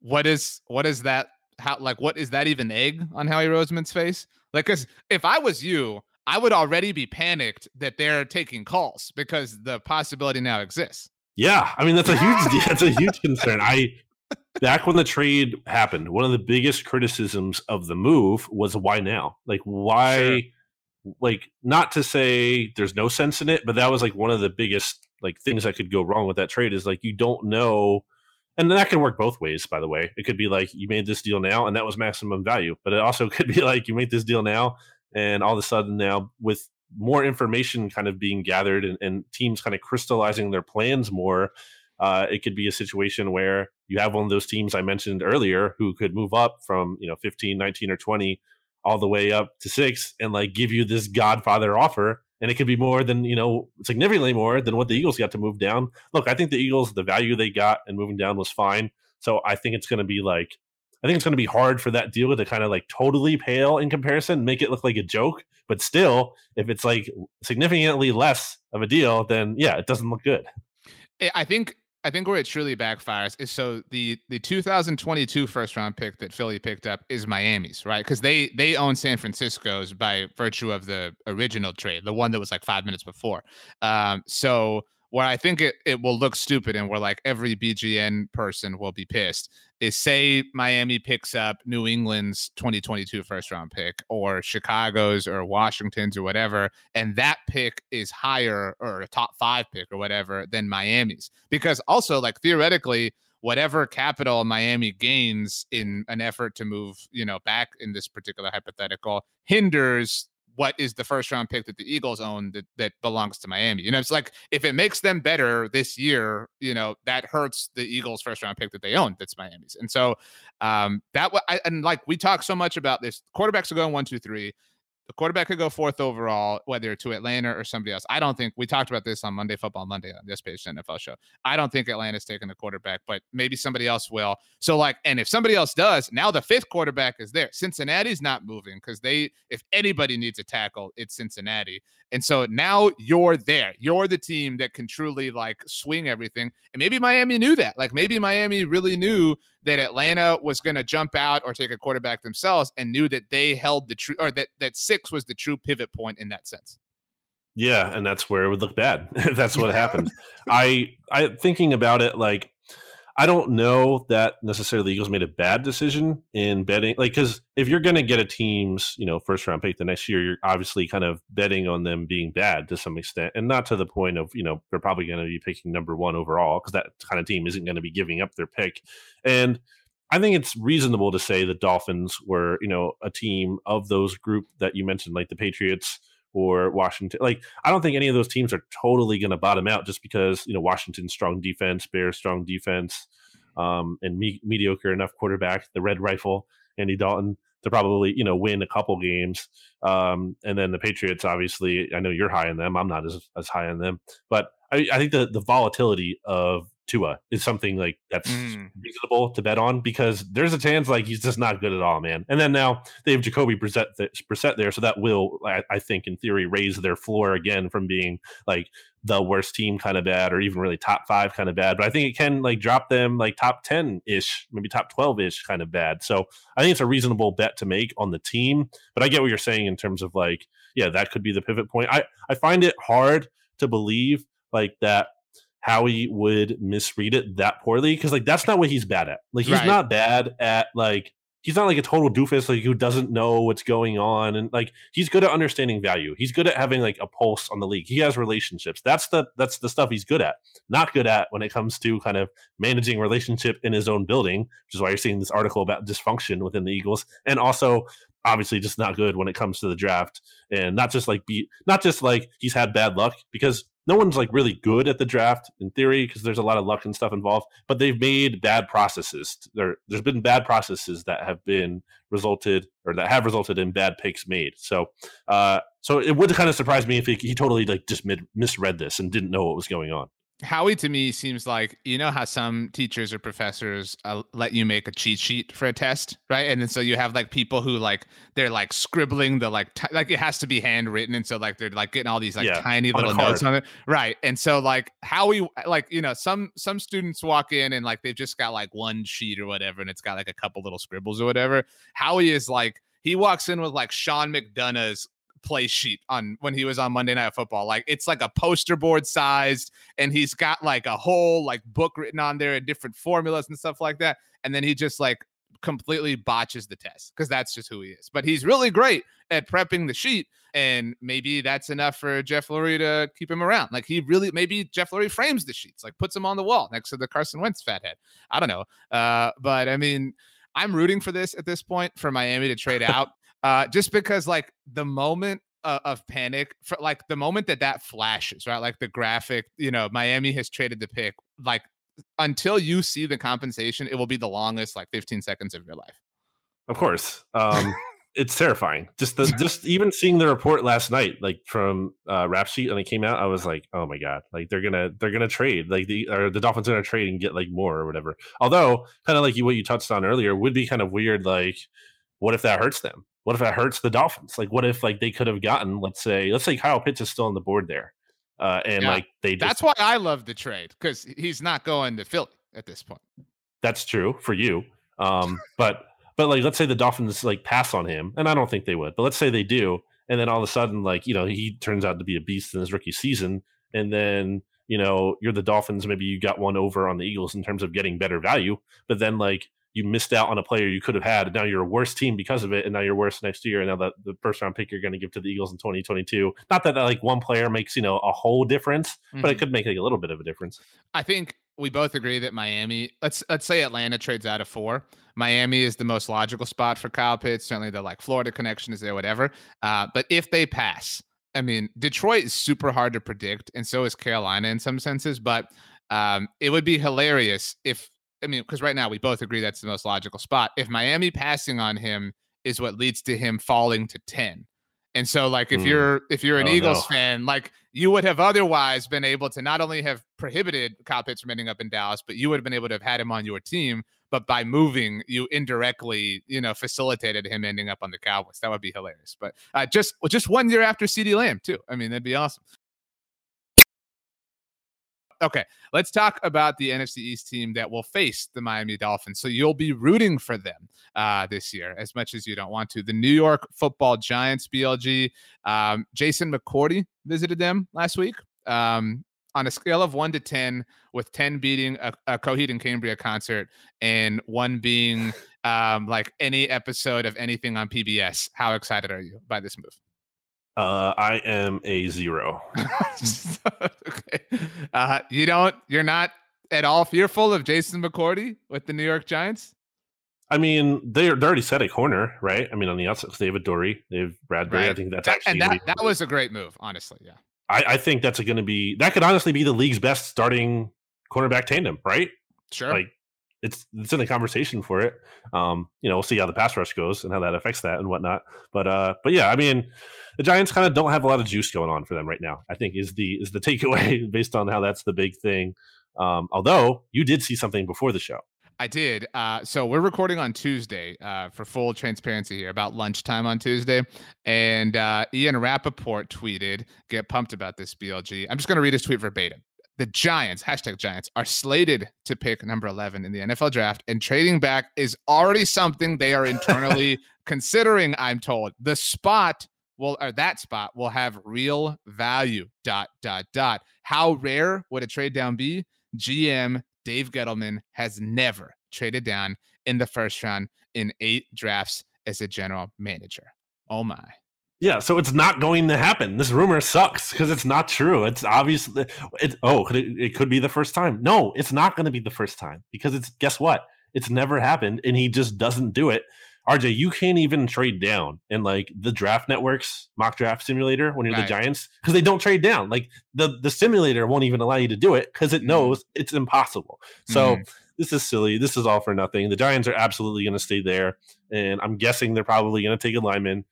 what is what is that how like what is that even egg on Howie Roseman's face? Like, because if I was you, I would already be panicked that they're taking calls because the possibility now exists. Yeah, I mean that's a huge that's a huge concern. I back when the trade happened, one of the biggest criticisms of the move was why now? Like why sure. like not to say there's no sense in it, but that was like one of the biggest like things that could go wrong with that trade is like you don't know and that can work both ways by the way it could be like you made this deal now and that was maximum value but it also could be like you made this deal now and all of a sudden now with more information kind of being gathered and, and teams kind of crystallizing their plans more uh, it could be a situation where you have one of those teams I mentioned earlier who could move up from, you know, 15, 19, or 20 all the way up to six and like give you this Godfather offer. And it could be more than, you know, significantly more than what the Eagles got to move down. Look, I think the Eagles, the value they got and moving down was fine. So I think it's going to be like, I think it's going to be hard for that deal to kind of like totally pale in comparison, make it look like a joke. But still, if it's like significantly less of a deal, then yeah, it doesn't look good. I think I think where it truly backfires is so the the 2022 first round pick that Philly picked up is Miami's, right? Because they they own San Francisco's by virtue of the original trade, the one that was like five minutes before. Um, so where I think it, it will look stupid and where like every BGN person will be pissed is say Miami picks up New England's 2022 first round pick or Chicago's or Washington's or whatever, and that pick is higher or a top five pick or whatever than Miami's. Because also, like theoretically, whatever capital Miami gains in an effort to move, you know, back in this particular hypothetical hinders what is the first round pick that the Eagles own that, that belongs to Miami. You know, it's like if it makes them better this year, you know, that hurts the Eagles first round pick that they own that's Miami's. And so um that I, and like we talk so much about this quarterbacks are going one, two, three. The quarterback could go fourth overall, whether to Atlanta or somebody else. I don't think we talked about this on Monday Football Monday on this page NFL show. I don't think Atlanta's taking the quarterback, but maybe somebody else will. So like, and if somebody else does, now the fifth quarterback is there. Cincinnati's not moving because they, if anybody needs a tackle, it's Cincinnati. And so now you're there. You're the team that can truly like swing everything. And maybe Miami knew that. Like maybe Miami really knew that Atlanta was going to jump out or take a quarterback themselves and knew that they held the true or that that six was the true pivot point in that sense. Yeah, and that's where it would look bad. that's what happened. I I thinking about it like I don't know that necessarily the Eagles made a bad decision in betting. Like, because if you're going to get a team's, you know, first round pick the next year, you're obviously kind of betting on them being bad to some extent, and not to the point of, you know, they're probably going to be picking number one overall because that kind of team isn't going to be giving up their pick. And I think it's reasonable to say the Dolphins were, you know, a team of those group that you mentioned, like the Patriots or Washington. Like, I don't think any of those teams are totally going to bottom out just because you know Washington's strong defense, Bears strong defense, um, and me- mediocre enough quarterback, the Red Rifle, Andy Dalton to probably you know win a couple games. Um, and then the Patriots, obviously, I know you're high on them. I'm not as as high on them, but I, I think the the volatility of Tua is something like that's mm. reasonable to bet on because there's a chance like he's just not good at all, man. And then now they have Jacoby Brissett, Brissett there, so that will, I, I think, in theory, raise their floor again from being like the worst team kind of bad or even really top five kind of bad. But I think it can like drop them like top 10 ish, maybe top 12 ish kind of bad. So I think it's a reasonable bet to make on the team. But I get what you're saying in terms of like, yeah, that could be the pivot point. I, I find it hard to believe like that Howie would misread it that poorly because like that's not what he's bad at. Like he's right. not bad at like he's not like a total doofus like who doesn't know what's going on and like he's good at understanding value. He's good at having like a pulse on the league. He has relationships. That's the that's the stuff he's good at. Not good at when it comes to kind of managing relationship in his own building, which is why you're seeing this article about dysfunction within the Eagles and also obviously just not good when it comes to the draft and not just like be not just like he's had bad luck because no one's like really good at the draft in theory because there's a lot of luck and stuff involved but they've made bad processes. There there's been bad processes that have been resulted or that have resulted in bad picks made. So uh so it would kind of surprise me if he, he totally like just mid, misread this and didn't know what was going on Howie to me seems like you know how some teachers or professors uh, let you make a cheat sheet for a test, right? And then so you have like people who like they're like scribbling the like t- like it has to be handwritten, and so like they're like getting all these like yeah, tiny little notes on it, right? And so like Howie, like you know some some students walk in and like they've just got like one sheet or whatever, and it's got like a couple little scribbles or whatever. Howie is like he walks in with like Sean McDonough's play sheet on when he was on Monday Night Football. Like it's like a poster board sized, and he's got like a whole like book written on there and different formulas and stuff like that. And then he just like completely botches the test because that's just who he is. But he's really great at prepping the sheet, and maybe that's enough for Jeff Lurie to keep him around. Like he really, maybe Jeff Lurie frames the sheets, like puts them on the wall next to the Carson Wentz fathead. I don't know, uh, but I mean. I'm rooting for this at this point for Miami to trade out uh, just because like the moment uh, of panic for like the moment that that flashes right like the graphic you know miami has traded the pick like until you see the compensation, it will be the longest like 15 seconds of your life. Of course. Um, it's terrifying. Just the just even seeing the report last night, like from uh Rap Sheet when it came out, I was like, oh my god, like they're gonna they're gonna trade, like the or the Dolphins are gonna trade and get like more or whatever. Although, kind of like you what you touched on earlier, would be kind of weird. Like, what if that hurts them? What if that hurts the Dolphins? Like, what if like they could have gotten, let's say, let's say Kyle Pitts is still on the board there, uh, and yeah. like they just, that's why I love the trade because he's not going to Philly at this point. That's true for you, um, but but like, let's say the Dolphins like pass on him, and I don't think they would, but let's say they do, and then all of a sudden, like you know, he turns out to be a beast in his rookie season, and then you know you're the Dolphins, maybe you got one over on the Eagles in terms of getting better value, but then like you missed out on a player you could have had, and now you're a worse team because of it, and now you're worse next year, and now that the first round pick you're going to give to the Eagles in 2022. Not that, like one player makes you know a whole difference, mm-hmm. but it mm-hmm. could make like a little bit of a difference. I think we both agree that Miami, let's let's say Atlanta trades out of four. Miami is the most logical spot for Kyle Pitts. Certainly, the like Florida connection is there, whatever. Uh, but if they pass, I mean, Detroit is super hard to predict, and so is Carolina in some senses. But um, it would be hilarious if I mean, because right now we both agree that's the most logical spot. If Miami passing on him is what leads to him falling to ten, and so, like, if mm. you're if you're an oh, Eagles no. fan, like you would have otherwise been able to not only have prohibited Kyle Pitts from ending up in Dallas, but you would have been able to have had him on your team. But by moving, you indirectly, you know, facilitated him ending up on the Cowboys. That would be hilarious. But uh, just just one year after CeeDee Lamb, too. I mean, that'd be awesome. Okay, let's talk about the NFC East team that will face the Miami Dolphins. So you'll be rooting for them uh, this year as much as you don't want to. The New York Football Giants, BLG. Um, Jason McCourty visited them last week. Um, on a scale of one to 10, with 10 beating a, a Coheed and Cambria concert and one being um, like any episode of anything on PBS, how excited are you by this move? Uh, I am a zero. okay. Uh, you don't. You're not at all fearful of Jason McCourty with the New York Giants. I mean, they're they already set a corner, right? I mean, on the outside, they have Adoree', they have Bradberry. Right. I think that's that, actually and that, that was a great move, honestly. Yeah, I, I think that's going to be that could honestly be the league's best starting cornerback tandem, right? Sure. Like it's it's in the conversation for it. Um, you know, we'll see how the pass rush goes and how that affects that and whatnot. But uh, but yeah, I mean, the Giants kind of don't have a lot of juice going on for them right now. I think is the is the takeaway based on how that's the big thing. Um, although you did see something before the show. I did. Uh, so we're recording on Tuesday uh, for full transparency here about lunchtime on Tuesday. And uh, Ian Rapoport tweeted, get pumped about this BLG. I'm just going to read his tweet verbatim the Giants, hashtag Giants, are slated to pick number 11 in the NFL draft, and trading back is already something they are internally considering, I'm told. The spot will, or that spot will have real value. Dot, dot, dot. How rare would a trade down be? GM Dave Gettleman has never traded down in the first round in eight drafts as a general manager. Oh my. Yeah, so it's not going to happen. This rumor sucks because it's not true. It's obviously it. Oh, it, it could be the first time. No, it's not going to be the first time because it's guess what? It's never happened, and he just doesn't do it. RJ, you can't even trade down in like the draft networks mock draft simulator when you're right. the Giants because they don't trade down. Like the the simulator won't even allow you to do it because it mm-hmm. knows it's impossible. So mm. this is silly. This is all for nothing. The Giants are absolutely going to stay there, and I'm guessing they're probably going to take a lineman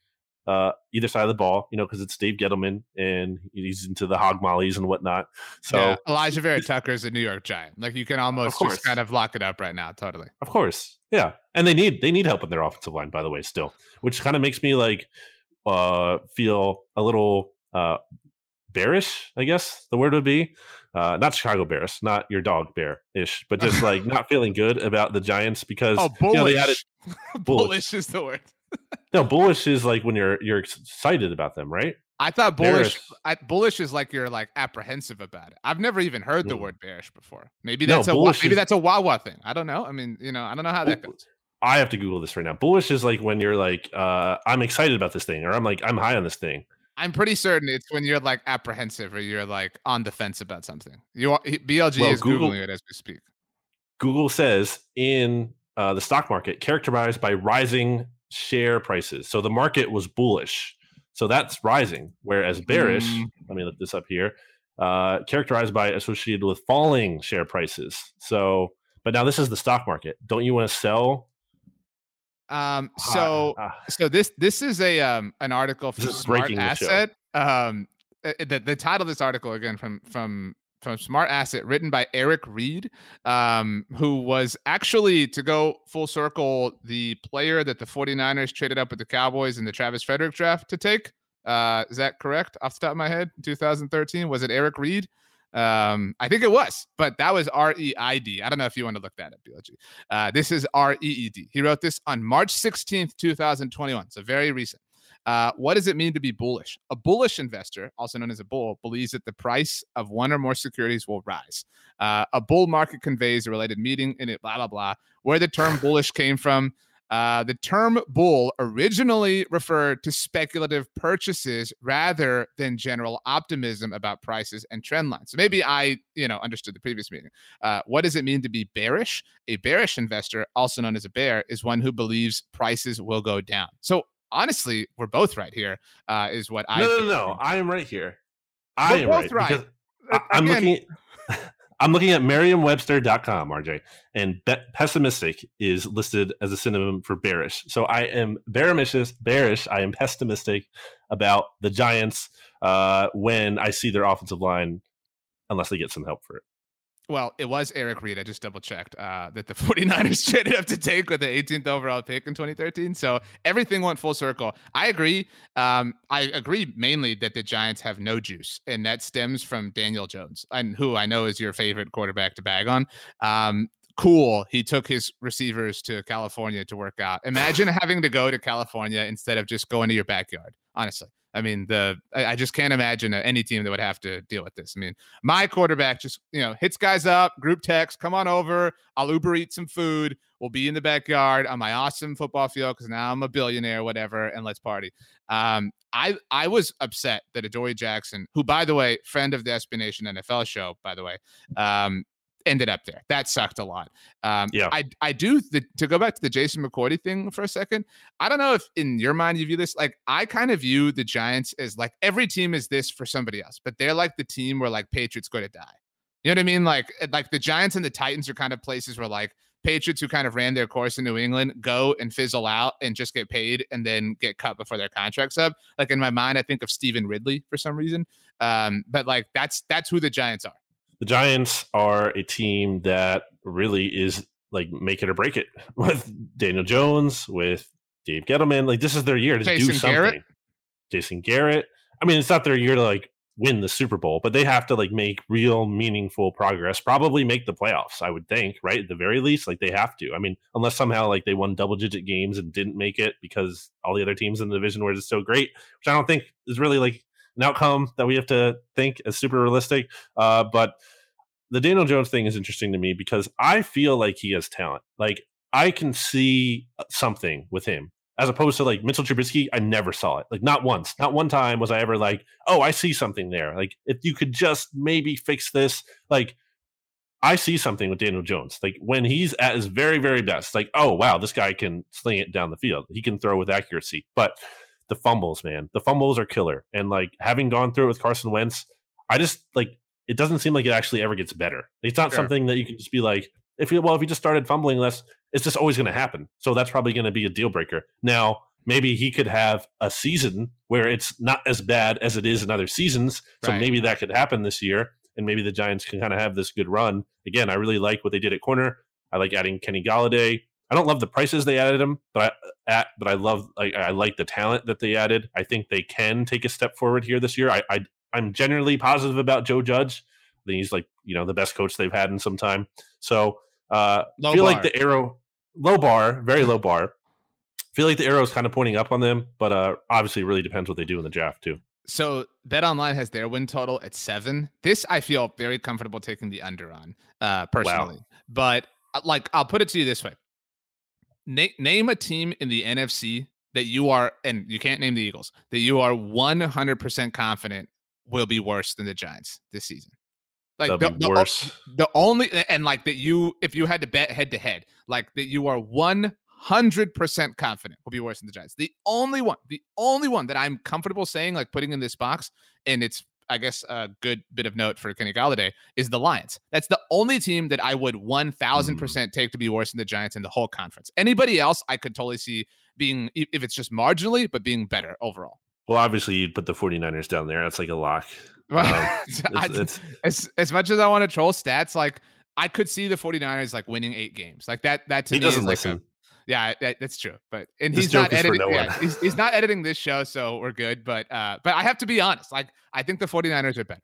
uh, either side of the ball, you know, because it's Dave Gettleman and he's into the hog mollies and whatnot. So yeah, Alijah Vera-Tucker is a New York Giant. Like you can almost just kind of lock it up right now. Totally. Of course. Yeah. And they need they need help in their offensive line, by the way, still, which kind of makes me like uh feel a little uh bearish, I guess the word would be. Uh, not Chicago Bears, not your dog bear ish, but just like not feeling good about the Giants because oh, bullish. You know, they added bullish. bullish is the word no, bullish is like when you're you're excited about them, right? I thought bullish. I, bullish is like you're like apprehensive about it. I've never even heard the word bearish before. Maybe that's no, a maybe is, that's a Wawa thing. I don't know. I mean, you know, I don't know how that goes. I have to Google this right now. Bullish is like when you're like, uh, I'm excited about this thing, or I'm like, I'm high on this thing. I'm pretty certain it's when you're like apprehensive or you're like on the fence about something. You are, BLG well, is Google, googling it as we speak. Google says in uh, the stock market characterized by rising share prices. So the market was bullish. So that's rising. Whereas bearish, mm. let me look this up here. uh, characterized by associated with falling share prices. So, but now this is the stock market. Don't you want to sell? Um, so, uh, so this this is a um an article from Smart Asset. Um, uh, the the title of this article again from from from Smart Asset, written by Eric Reed, um, who was actually, to go full circle, the player that the 49ers traded up with the Cowboys in the Travis Frederick draft to take. Uh, is that correct off the top of my head? 2013? Was it Eric Reed? Um, I think it was, but that was R E I D. I don't know if you want to look that up, BLG. Uh, this is R E E D. He wrote this on March 16th, 2021. So very recent. Uh, what does it mean to be bullish? A bullish investor, also known as a bull, believes that the price of one or more securities will rise. Uh, a bull market conveys a related meaning in it, blah, blah, blah. Where the term bullish came from, uh, the term bull originally referred to speculative purchases rather than general optimism about prices and trend lines. So maybe I, you know, understood the previous meaning. Uh, what does it mean to be bearish? A bearish investor, also known as a bear, is one who believes prices will go down. So honestly, we're both right here. Uh, is what I no no no. I am right here. I we're am both right. right. I, am looking. At, I'm looking at Merriam-Webster.com, RJ, and be- pessimistic is listed as a synonym for bearish. So I am bearish. Bearish. I am pessimistic about the Giants uh, when I see their offensive line, unless they get some help for it. Well, it was Eric Reid. I just double checked uh, that the 49ers traded up to take with the 18th overall pick in 2013. So everything went full circle. I agree. Um, I agree mainly that the Giants have no juice, and that stems from Daniel Jones, and who I know is your favorite quarterback to bag on. Um, cool. He took his receivers to California to work out. Imagine having to go to California instead of just going to your backyard, honestly. I mean, the I, I, just can't imagine any team that would have to deal with this. I mean, my quarterback just you know hits guys up, group text, come on over. I'll Uber eat some food. We'll be in the backyard on my awesome football field because now I'm a billionaire, whatever, and let's party. Um, I I was upset that Adoree Jackson, who by the way, friend of the SB Nation NFL show, by the way, um, ended up there. That sucked a lot. Um, yeah, I I do the, to go back to the Jason McCourty thing for a second. I don't know if in your mind you view this like I kind of view the Giants as like every team is this for somebody else, but they're like the team where like Patriots go to die. You know what I mean? Like eh, like the Giants and the Titans are kind of places where like Patriots who kind of ran their course in New England go and fizzle out and just get paid and then get cut before their contract's up. Like in my mind, I think of Stevan Ridley for some reason. Um, but like that's that's who the Giants are the Giants are a team that really is like make it or break it with Daniel Jones, with Dave Gettleman. Like this is their year to Jason do something. Garrett. Jason Garrett. I mean, it's not their year to like win the Super Bowl, but they have to like make real meaningful progress. Probably make the playoffs, I would think, right? At the very least, like they have to. I mean, unless somehow like they won double digit games and didn't make it because all the other teams in the division were just so great, which I don't think is really like an outcome that we have to think is super realistic. Uh, but the Daniel Jones thing is interesting to me because I feel like he has talent. Like I can see uh, something with him as opposed to like Mitchell Trubisky. I never saw it. Like not once, not one time was I ever like, oh, I see something there. Like if you could just maybe fix this, like. I see something with Daniel Jones. Like when he's at his very, very best, like, oh, wow, this guy can sling it down the field. He can throw with accuracy. But the fumbles, man. The fumbles are killer. And like having gone through it with Carson Wentz, I just like it doesn't seem like it actually ever gets better. It's not sure. something that you can just be like, if you well, if you just started fumbling less, it's just always going to happen. So that's probably going to be a deal breaker. Now, maybe he could have a season where it's not as bad as it is in other seasons. So right. maybe that could happen this year, and maybe the Giants can kind of have this good run. Again, I really like what they did at corner. I like adding Kenny Golladay. I don't love the prices they added him, but I, at but I love I, I, like the talent that they added. I think they can take a step forward here this year. I, I I'm generally positive about Joe Judge. I think he's like you know the best coach they've had in some time. So uh, I feel bar. like the arrow low bar, very low bar. feel like the arrow is kind of pointing up on them, but uh, obviously, it really depends what they do in the draft too. So Bet Online has their win total at seven. This I feel very comfortable taking the under on, uh, personally. Wow. But uh, like, I'll put it to you this way: Na- name a team in the NFC that you are, and you can't name the Eagles, that you are 100% confident will be worse than the Giants this season. Like the, the, worse. the only and like that you if you had to bet head to head, like that you are one hundred percent confident will be worse than the Giants. The only one, the only one that I'm comfortable saying, like putting in this box, and it's I guess a good bit of note for Kenny Golladay is the Lions. That's the only team that I would 1000% mm. take to be worse than the Giants in the whole conference. Anybody else I could totally see being, if it's just marginally, but being better overall. Well, obviously, you'd put the 49ers down there. That's like a lock. Um, it's, it's, as, as much as I want to troll stats, like I could see the 49ers like winning eight games. Like that, that to he me doesn't is listen. like a, yeah, that, that's true. But and this he's not editing. No yeah, he's, he's not editing this show, so we're good. But uh, but I have to be honest. Like I think the 49ers are better.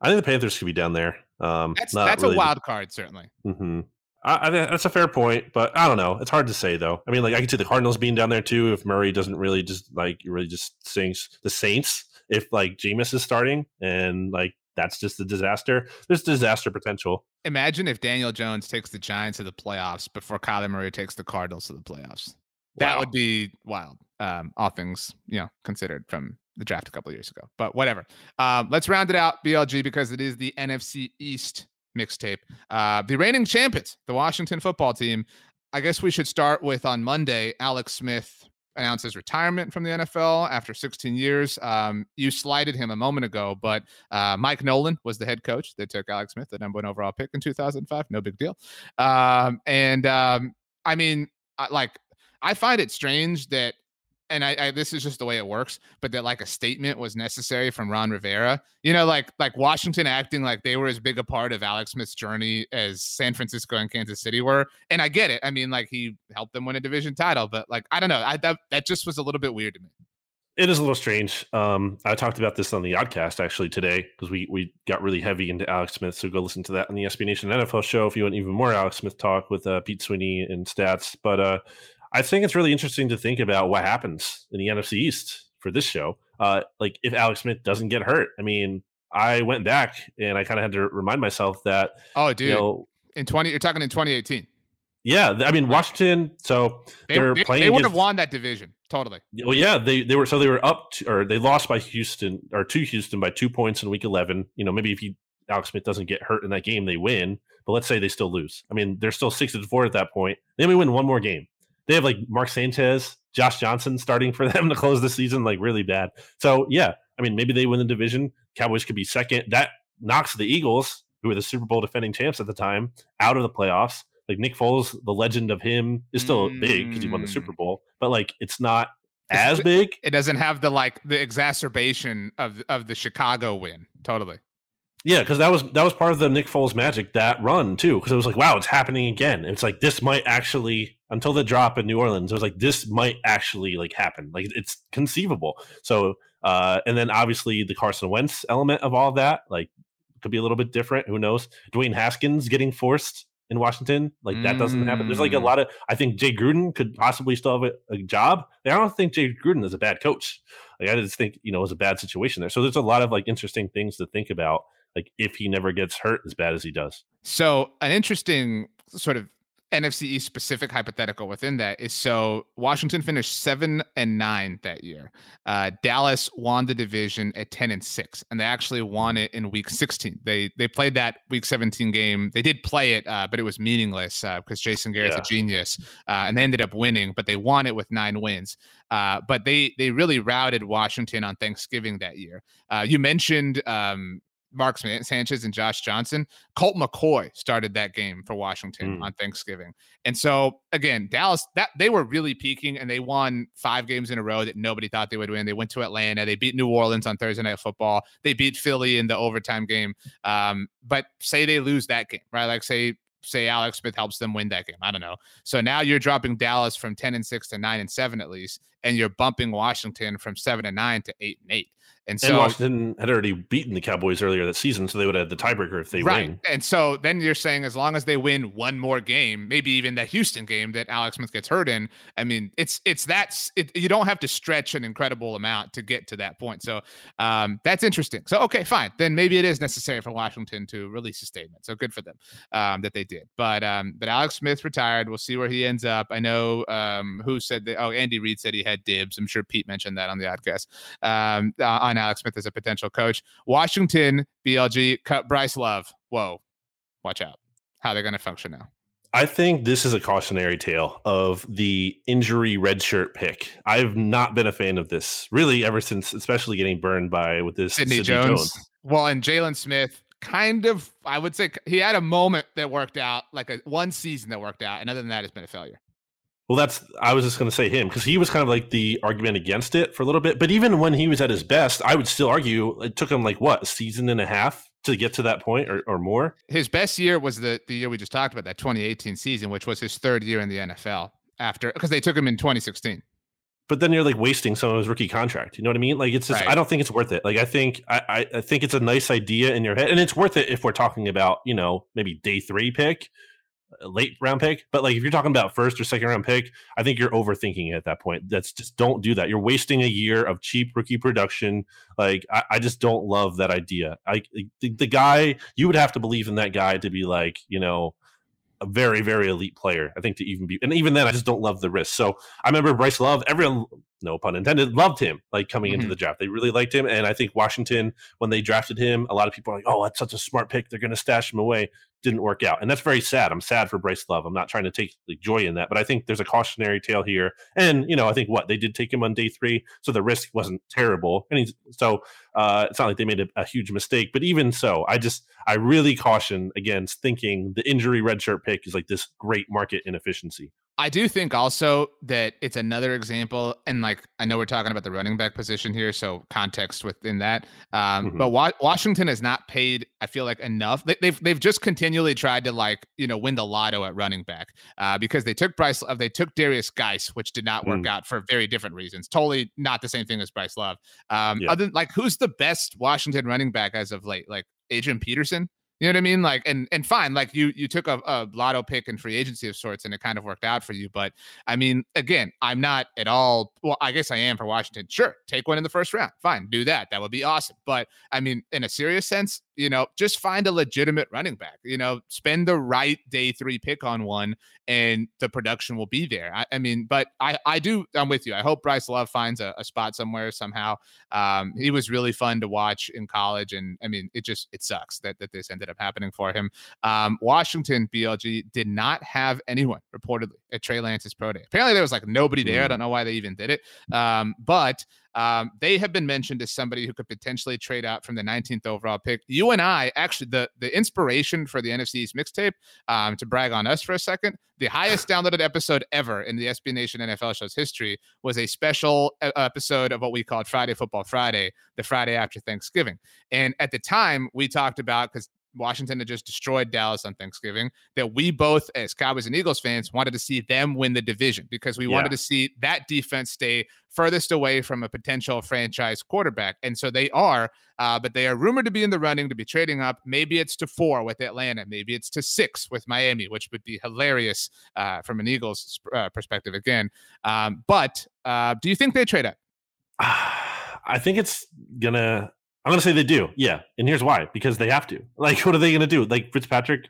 I think the Panthers could be down there. Um, that's that's really a wild card, certainly. Mm-hmm. I, I, that's a fair point, but I don't know. It's hard to say though. I mean, like I could see the Cardinals being down there too if Murray doesn't really just like really just sinks the Saints if like Jameis is starting and like that's just a disaster. There's disaster potential. Imagine if Daniel Jones takes the Giants to the playoffs before Kyler Murray takes the Cardinals to the playoffs. That would be wild. Um, all things you know considered from the draft a couple years ago. But whatever. Um, let's round it out, BLG, because it is the NFC East mixtape. Uh, the reigning champions, the Washington football team. I guess we should start with on Monday, Alex Smith announced his retirement from the NFL after 16 years. Um, you slighted him a moment ago, but uh, Mike Nolan was the head coach. They took Alex Smith, the number one overall pick in 2005. No big deal. Um, and um, I mean, I, like, I find it strange that and I, I, this is just the way it works, but that like a statement was necessary from Ron Rivera. You know, like like Washington acting like they were as big a part of Alex Smith's journey as San Francisco and Kansas City were. And I get it. I mean, like he helped them win a division title, but like I don't know, I that that just was a little bit weird to me. It is a little strange. Um, I talked about this on the Oddcast actually today because we we got really heavy into Alex Smith. So go listen to that on the SB Nation NFL show if you want even more Alex Smith talk with uh, Pete Sweeney and stats. But uh, I think it's really interesting to think about what happens in the NFC East for this show. Uh, like if Alex Smith doesn't get hurt, I mean, I went back and I kind of had to remind myself that. Oh, dude! You know, in twenty, you're talking in 2018. Yeah, I mean Washington. So they, are playing. They would have won that division totally. Well, yeah, they they were so they were up to, or they lost by Houston or to Houston by two points in Week 11. You know, maybe if you Alex Smith doesn't get hurt in that game, they win. But let's say they still lose. I mean, they're still six to four at that point. Then we win one more game they have like Mark Sanchez, Josh Johnson starting for them to close the season, like really bad. So yeah, I mean maybe they win the division. Cowboys could be second. That knocks the Eagles, who were the Super Bowl defending champs at the time, out of the playoffs. Like Nick Foles, the legend of him is still mm. big because he won the Super mm. Bowl, but like it's not as big. It doesn't have the like the exacerbation of of the Chicago win. Totally. Yeah, because that was that was part of the Nick Foles magic that run too. Because it was like, wow, it's happening again. It's like this might actually until the drop in New Orleans, it was like this might actually like happen. Like it's conceivable. So uh and then obviously the Carson Wentz element of all of that, like could be a little bit different. Who knows? Dwayne Haskins getting forced in Washington, like that doesn't happen. There's like a mm. lot of I think Jay Gruden could possibly still have a, a job. I don't think Jay Gruden is a bad coach. Like I just think, you know, it was a bad situation there. So there's a lot of like interesting things to think about like if he never gets hurt as bad as he does. So an interesting sort of NFC East specific hypothetical within that is so Washington finished seven and nine that year. Uh, Dallas won the division at ten and six, and they actually won it in Week sixteen. They they played that Week seventeen game. They did play it, uh, but it was meaningless because uh, Jason Garrett's yeah. a genius, uh, and they ended up winning. But they won it with nine wins. Uh, but they they really routed Washington on Thanksgiving that year. Uh, you mentioned um, Mark Sanchez and Josh Johnson. Colt McCoy started that game for Washington mm. on Thanksgiving. And so again, Dallas that they were really peaking and they won five games in a row that nobody thought they would win. They went to Atlanta, they beat New Orleans on Thursday night football. They beat Philly in the overtime game. Um, but say they lose that game, right? Like say say Alex Smith helps them win that game. I don't know. So now you're dropping Dallas from 10 and 6 to 9 and 7 at least, and you're bumping Washington from 7 and 9 to 8 and 8. And so and Washington had already beaten the Cowboys earlier that season, so they would have the tiebreaker if they right. win. And so then you're saying as long as they win one more game, maybe even that Houston game that Alex Smith gets hurt in. I mean, it's it's that it, you don't have to stretch an incredible amount to get to that point. So um, that's interesting. So okay, fine. Then maybe it is necessary for Washington to release a statement. So good for them um, that they did. But um, but Alex Smith retired. We'll see where he ends up. I know um, who said that. Oh, Andy Reid said he had dibs. I'm sure Pete mentioned that on the podcast um, on Alex Smith as a potential coach. Washington, BLG, cut Bryce Love. Whoa, watch out. How they're going to function now. I think this is a cautionary tale of the injury redshirt pick. I've not been a fan of this really ever since, especially getting burned by with this Sidney, Sidney Jones. Jones. Well, and Jaylon Smith kind of, I would say he had a moment that worked out, like a one season that worked out, and other than that, it's been a failure. Well, that's I was just going to say him because he was kind of like the argument against it for a little bit. But even when he was at his best, I would still argue it took him like what a season and a half to get to that point or, or more. His best year was the the year we just talked about, that 2018 season, which was his third year in the NFL after because they took him in 2016 but then you're like wasting some of his rookie contract. You know what I mean? Like it's just right. I don't think it's worth it. Like I think I, I think it's a nice idea in your head, and it's worth it if we're talking about you know maybe day three pick, late round pick. But like if you're talking about first or second round pick, I think you're overthinking it at that point. That's just don't do that. You're wasting a year of cheap rookie production. Like I, I just don't love that idea. I the, the guy you would have to believe in that guy to be like you know a very, very elite player. I think to even be, and even then, I just don't love the risk. So I remember Bryce Love. Everyone, no pun intended, loved him. Like coming mm-hmm. into the draft, they really liked him. And I think Washington, when they drafted him, a lot of people are like, "Oh, that's such a smart pick. They're going to stash him away." Didn't work out, and that's very sad. I'm sad for Bryce Love. I'm not trying to take joy in that, but I think there's a cautionary tale here. And you know, I think what they did take him on day three, so the risk wasn't terrible. And he's so uh, it's not like they made a, a huge mistake. But even so, I just I really caution against thinking the injury redshirt pick is like this great market inefficiency. I do think also that it's another example, and like I know we're talking about the running back position here, so context within that. Um, mm-hmm. But wa- Washington has not paid, I feel like enough. They, they've they've just continually tried to like you know win the lotto at running back uh, because they took Bryce, uh, they took Derrius Guice, which did not work mm. out for very different reasons. Totally not the same thing as Bryce Love. Um, yeah. Other like who's the best Washington running back as of late? Like Adrian Peterson. You know what I mean? Like, and and fine, like you you took a, a lotto pick and free agency of sorts, and it kind of worked out for you. But I mean, again, I'm not at all. Well, I guess I am for Washington. Sure, take one in the first round. Fine, do that. That would be awesome. But I mean, in a serious sense, you know, just find a legitimate running back. You know, spend the right day three pick on one, and the production will be there. I, I mean, but I I do I'm with you. I hope Bryce Love finds a, a spot somewhere somehow. Um, he was really fun to watch in college, and I mean, it just it sucks that that this ended up happening for him. Um, Washington BLG did not have anyone reportedly at Trey Lance's pro day. Apparently, there was like nobody there. I mm. don't know why they even did it. Um, but um, they have been mentioned as somebody who could potentially trade out from the 19th overall pick. You and I, actually, the the inspiration for the NFC's mixtape, um, to brag on us for a second, the highest downloaded episode ever in the SB Nation NFL show's history was a special episode of what we called Friday Football Friday, the Friday after Thanksgiving. And at the time, we talked about because Washington had just destroyed Dallas on Thanksgiving, that we both, as Cowboys and Eagles fans, wanted to see them win the division because we yeah. wanted to see that defense stay furthest away from a potential franchise quarterback. And so they are, uh, but they are rumored to be in the running to be trading up. Maybe it's to four with Atlanta, maybe it's to six with Miami, which would be hilarious uh, from an Eagles uh, perspective again. Um, but uh, do you think they trade up? I think it's gonna I'm gonna say they do. Yeah, and here's why: because they have to. Like, what are they gonna do? Like Fitzpatrick,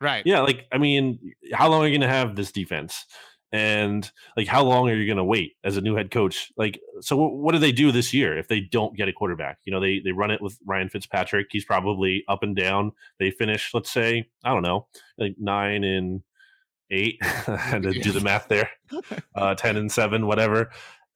right? Yeah, like I mean, how long are you gonna have this defense? And like, how long are you gonna wait as a new head coach? Like, so what do they do this year if they don't get a quarterback? You know, they they run it with Ryan Fitzpatrick. He's probably up and down. They finish, let's say, I don't know, like nine and eight. and to do the math there, uh, ten and seven, whatever.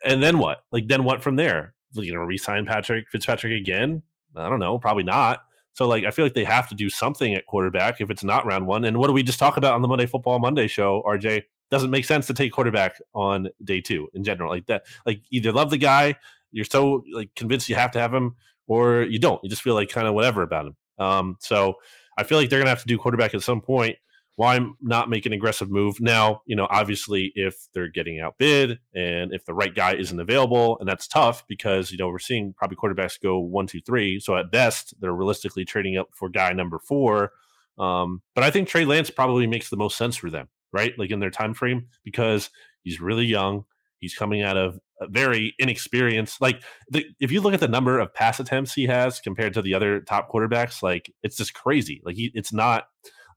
And then what? Like, then what from there? You know, resign Patrick Fitzpatrick again? I don't know, probably not. So like I feel like they have to do something at quarterback if it's not round one. And what do we just talk about on the Monday Football Monday show, RJ? Doesn't make sense to take quarterback on day two in general. Like that, like either love the guy, you're so like convinced you have to have him, or you don't. You just feel like kind of whatever about him. Um, so I feel like they're gonna have to do quarterback at some point why not make an aggressive move now? You know, obviously, if they're getting outbid and if the right guy isn't available, and that's tough because you know we're seeing probably quarterbacks go one, two, three. So at best, they're realistically trading up for guy number four. Um, but I think Trey Lance probably makes the most sense for them, right? Like in their time frame because he's really young. He's coming out of a very inexperienced. Like the, if you look at the number of pass attempts he has compared to the other top quarterbacks, like it's just crazy. Like he, it's not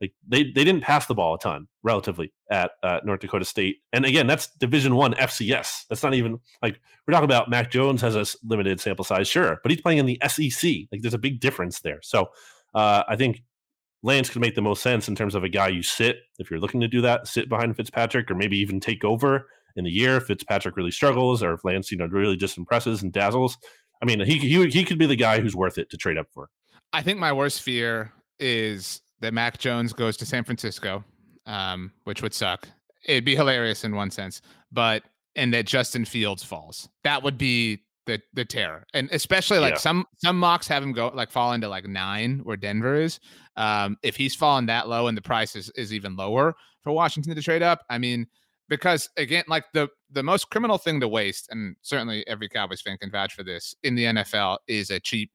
like they, they didn't pass the ball a ton relatively at uh, North Dakota State. And again, that's Division One FCS. That's not even like we're talking about. Mac Jones has a limited sample size, sure, but he's playing in the SEC. Like there's a big difference there. So uh, I think Lance could make the most sense in terms of a guy you sit if you're looking to do that, sit behind Fitzpatrick, or maybe even take over in the year if Fitzpatrick really struggles, or if Lance you know really just impresses and dazzles. I mean, he he he could be the guy who's worth it to trade up for. I think my worst fear is that Mac Jones goes to San Francisco, um, which would suck. It'd be hilarious in one sense, but and that Justin Fields falls. That would be the the terror, and especially like yeah. some some mocks have him go like fall into like nine where Denver is. Um, if he's fallen that low and the price is is even lower for Washington to trade up, I mean, because again, like the the most criminal thing to waste, and certainly every Cowboys fan can vouch for this in the NFL is a cheap,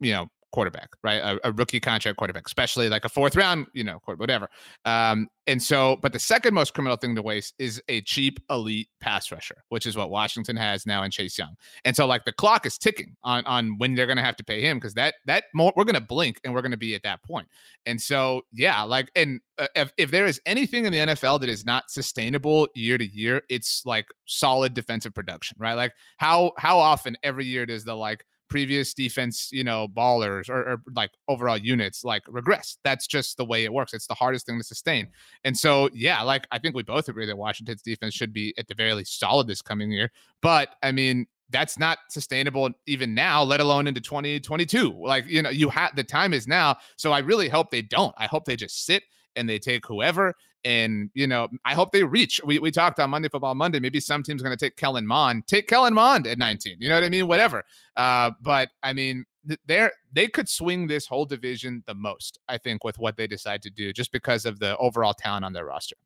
you know, quarterback, right? A, a, rookie contract quarterback, especially like a fourth round, you know, whatever. Um, and so, but the second most criminal thing to waste is a cheap elite pass rusher, which is what Washington has now in Chase Young. And so, like the clock is ticking on on when they're going to have to pay him because that that more, we're going to blink and we're going to be at that point. And so, yeah, like, and uh, if if there is anything in the NFL that is not sustainable year to year, it's like solid defensive production, right? Like how how often every year does the like previous defense, you know, ballers or, or, like overall units like regress. That's just the way it works. It's the hardest thing to sustain. And so, yeah, like I think we both agree that Washington's defense should be at the very least solid this coming year. But I mean, that's not sustainable even now, let alone into 2022. Like, you know, you have the time is now. So I really hope they don't. I hope they just sit and they take whoever. And, you know, I hope they reach. We, we talked on Monday Football Monday. Maybe some team's going to take Kellen Mond. Take Kellen Mond at 19. You know what I mean? Whatever. Uh, but I mean, they're they could swing this whole division the most, I think, with what they decide to do, just because of the overall talent on their roster.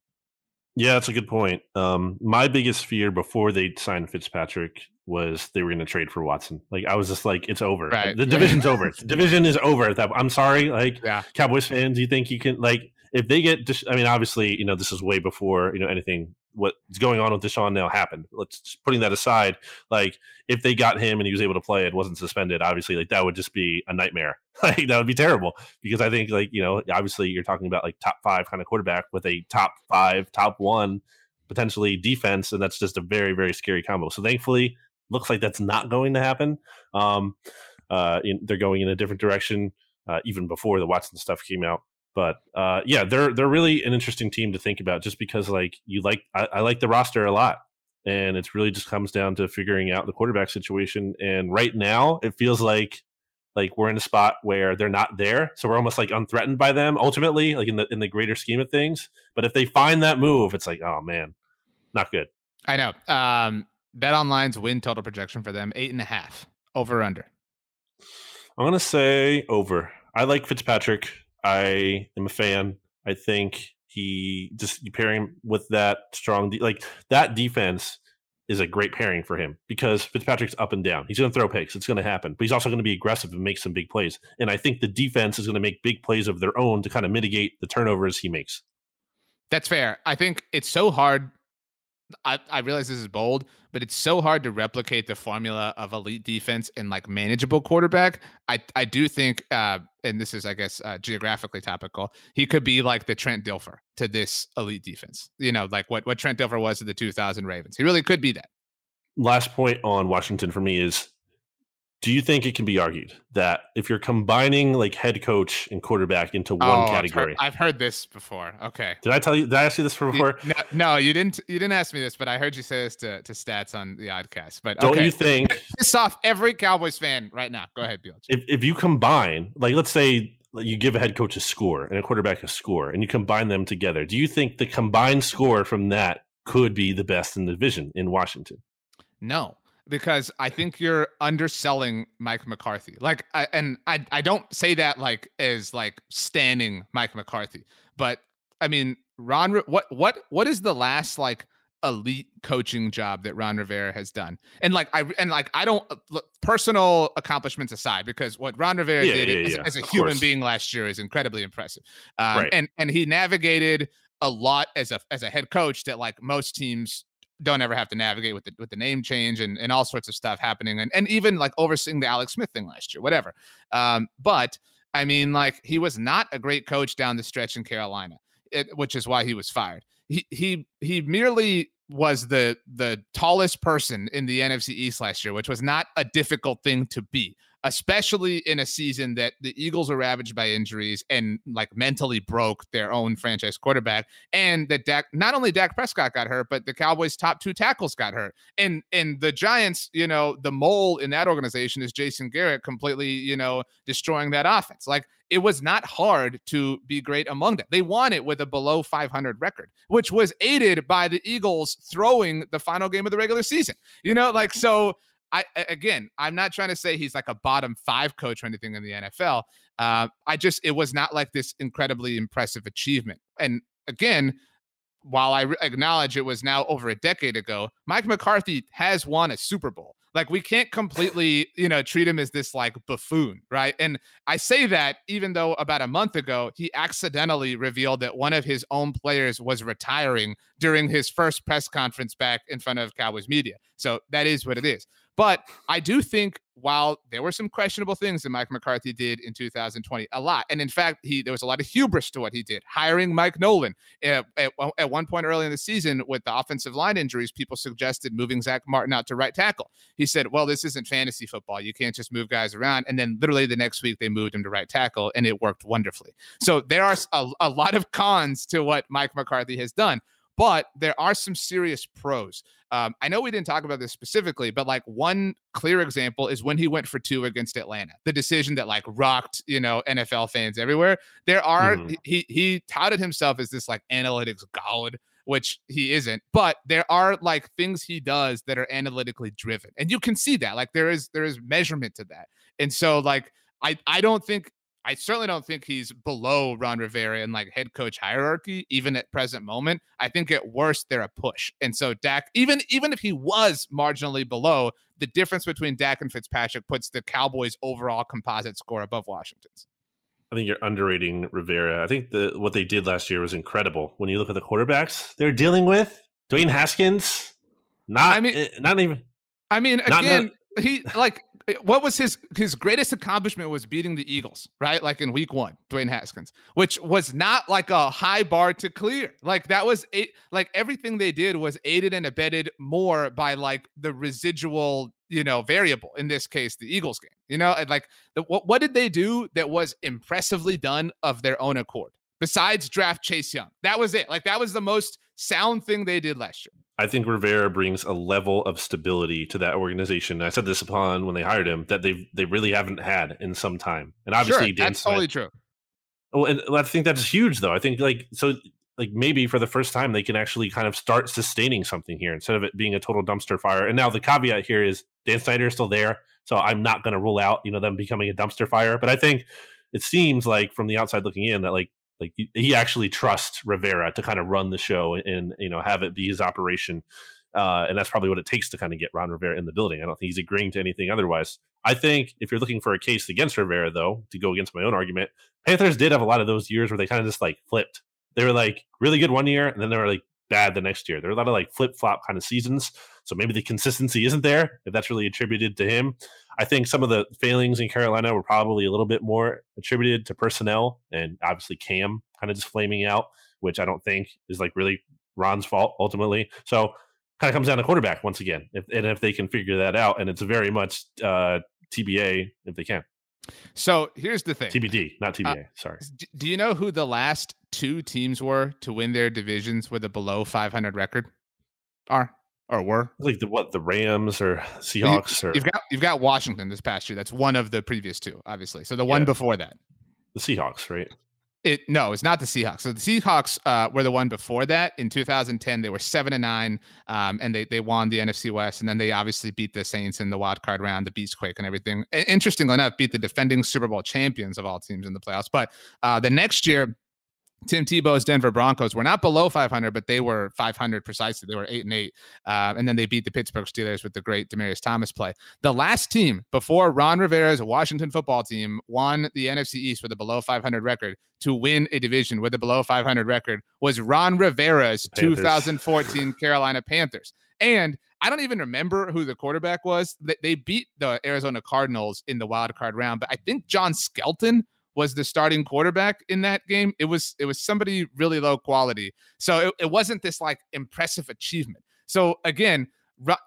Yeah, that's a good point. Um, my biggest fear before they signed Fitzpatrick was they were going to trade for Watson. Like I was just like, it's over. Right. The division's over. The division is over. That I'm sorry, like yeah. Cowboys fans. You think you can like if they get? I mean, obviously, you know, this is way before you know anything. What's going on with Deshaun now happened. Let's putting that aside. Like if they got him and he was able to play, it wasn't suspended. Obviously, like that would just be a nightmare. like that would be terrible because I think like you know, obviously, you're talking about like top five kind of quarterback with a top five, top one potentially defense, and that's just a very very scary combo. So thankfully looks like that's not going to happen. Um, uh, in, they're going in a different direction uh, even before the Watson stuff came out. But uh, yeah, they're they're really an interesting team to think about, just because like you like I, I like the roster a lot, and it's really just comes down to figuring out the quarterback situation. And right now, it feels like like we're in a spot where they're not there, so we're almost like unthreatened by them ultimately, like in the in the greater scheme of things. But if they find that move, it's like oh man, not good. I know. Um, Bet Online's win total projection for them eight and a half. Over under. I'm gonna say over. I like Fitzpatrick. I am a fan. I think he just pairing with that strong, de- like that defense is a great pairing for him because Fitzpatrick's up and down. He's going to throw picks. It's going to happen, but he's also going to be aggressive and make some big plays. And I think the defense is going to make big plays of their own to kind of mitigate the turnovers he makes. That's fair. I think it's so hard I, I realize this is bold, but it's so hard to replicate the formula of elite defense and like manageable quarterback. I I do think, uh, and this is I guess uh, geographically topical. He could be like the Trent Dilfer to this elite defense. You know, like what what Trent Dilfer was to the 2000 Ravens. He really could be that. Last point on Washington for me is do you think it can be argued that if you're combining like head coach and quarterback into one oh, category, I've heard, I've heard, this before. Okay. Did I tell you? Did I ask you this before? no, no, you didn't. You didn't ask me this, but I heard you say this to, to stats on the Oddcast. But don't okay. you think piss off every Cowboys fan right now? Go ahead, Bill. If if you combine, like, let's say you give a head coach a score and a quarterback a score, and you combine them together, do you think the combined score from that could be the best in the division in Washington? No because I think you're underselling Mike McCarthy. Like, I, and I, I don't say that like as like standing Mike McCarthy, but I mean, Ron, what, what, what is the last like elite coaching job that Ron Rivera has done? And like, I, and like, I don't look, personal accomplishments aside, because what Ron Rivera yeah, did yeah, as, yeah. as, a human course. being last year is incredibly impressive. Um, right. And and he navigated a lot as a as a head coach that like most teams don't ever have to navigate with the with the name change and, and all sorts of stuff happening and, and even like overseeing the Alex Smith thing last year, whatever. Um, but I mean, like he was not a great coach down the stretch in Carolina, it, which is why he was fired. He he he merely was the the tallest person in the NFC East last year, which was not a difficult thing to be. Especially in a season that the Eagles are ravaged by injuries and like mentally broke their own franchise quarterback, and that Dak not only Dak Prescott got hurt, but the Cowboys' top two tackles got hurt, and and the Giants, you know, the mole in that organization is Jason Garrett, completely, you know, destroying that offense. Like it was not hard to be great among them. They won it with a below 500 record, which was aided by the Eagles throwing the final game of the regular season. You know, like so. I again, I'm not trying to say he's like a bottom five coach or anything in the NFL. Uh, I just it was not like this incredibly impressive achievement. And again, while I acknowledge it was now over a decade ago, Mike McCarthy has won a Super Bowl. Like we can't completely, you know, treat him as this like buffoon, right? And I say that even though about a month ago he accidentally revealed that one of his own players was retiring during his first press conference back in front of Cowboys media. So that is what it is. But I do think while there were some questionable things that Mike McCarthy did in 2020, a lot, and in fact, he there was a lot of hubris to what he did, hiring Mike Nolan at, at, at one point early in the season with the offensive line injuries. People suggested moving Zack Martin out to right tackle. He said, "Well, this isn't fantasy football. You can't just move guys around." And then literally the next week they moved him to right tackle, and it worked wonderfully. So there are a, a lot of cons to what Mike McCarthy has done but there are some serious pros. Um, I know we didn't talk about this specifically, but like one clear example is when he went for two against Atlanta, the decision that like rocked, you know, NFL fans everywhere. There are mm. he he touted himself as this like analytics god, which he isn't, but there are like things he does that are analytically driven, and you can see that like there is there is measurement to that, and so like I I don't think I certainly don't think he's below Ron Rivera in like head coach hierarchy, even at present moment. I think at worst they're a push. And so Dak, even even if he was marginally below, the difference between Dak and Fitzpatrick puts the Cowboys' overall composite score above Washington's. I think you're underrating Rivera. I think the what they did last year was incredible. When you look at the quarterbacks they're dealing with, Dwayne Haskins, not I mean, eh, not even. I mean, again, not, he like what was his his greatest accomplishment was beating the Eagles, right? Like in week one, Dwayne Haskins, which was not like a high bar to clear. Like that was a, like everything they did was aided and abetted more by like the residual, you know, variable. In this case, the Eagles game. You know, and like the, what what did they do that was impressively done of their own accord? Besides draft Chase Young, that was it. Like that was the most sound thing they did last year. I think Rivera brings a level of stability to that organization. I said this upon when they hired him that they they really haven't had in some time. And obviously, sure, that's Smith, totally true. Well, and I think that's huge, though. I think like so, like maybe for the first time they can actually kind of start sustaining something here instead of it being a total dumpster fire. And now the caveat here is Dan Snyder is still there, so I'm not going to rule out you know them becoming a dumpster fire. But I think it seems like from the outside looking in that like like he actually trusts Rivera to kind of run the show and you know have it be his operation. Uh, and that's probably what it takes to kind of get Ron Rivera in the building. I don't think he's agreeing to anything otherwise. I think if you're looking for a case against Rivera, though, to go against my own argument, Panthers did have a lot of those years where they kind of just like flipped. They were like really good one year, and then they were like bad the next year. There were a lot of like flip flop kind of seasons. So maybe the consistency isn't there if that's really attributed to him. I think some of the failings in Carolina were probably a little bit more attributed to personnel and obviously Cam kind of just flaming out, which I don't think is like really Ron's fault ultimately. So kind of comes down to quarterback once again. If, and if they can figure that out, and it's very much uh, TBA if they can. So here's the thing TBD, not TBA. Uh, sorry. Do you know who the last two teams were to win their divisions with a below 500 record are? Or were like the what the Rams or Seahawks you, or you've got you've got Washington this past year. That's one of the previous two, obviously. So the one before that, the Seahawks, right? It no, it's not the Seahawks. So the Seahawks uh, were the one before that. In 2010, they were seven and nine, um, and they they won the NFC West, and then they obviously beat the Saints in the wild card round, the Beastquake, and everything. Interestingly enough, beat the defending Super Bowl champions of all teams in the playoffs. But uh, the next year, Tim Tebow's Denver Broncos were not below 500, but they were 500 precisely. They were eight and eight, uh, and then they beat the Pittsburgh Steelers with the great Demaryius Thomas play. The last team before Ron Rivera's Washington Football Team won the NFC East with a below 500 record to win a division with a below 500 record was Ron Rivera's Panthers. 2014 Carolina Panthers. And I don't even remember who the quarterback was. They beat the Arizona Cardinals in the wild card round, but I think John Skelton was the starting quarterback in that game. It was it was somebody really low quality. So it, it wasn't this like impressive achievement. So again,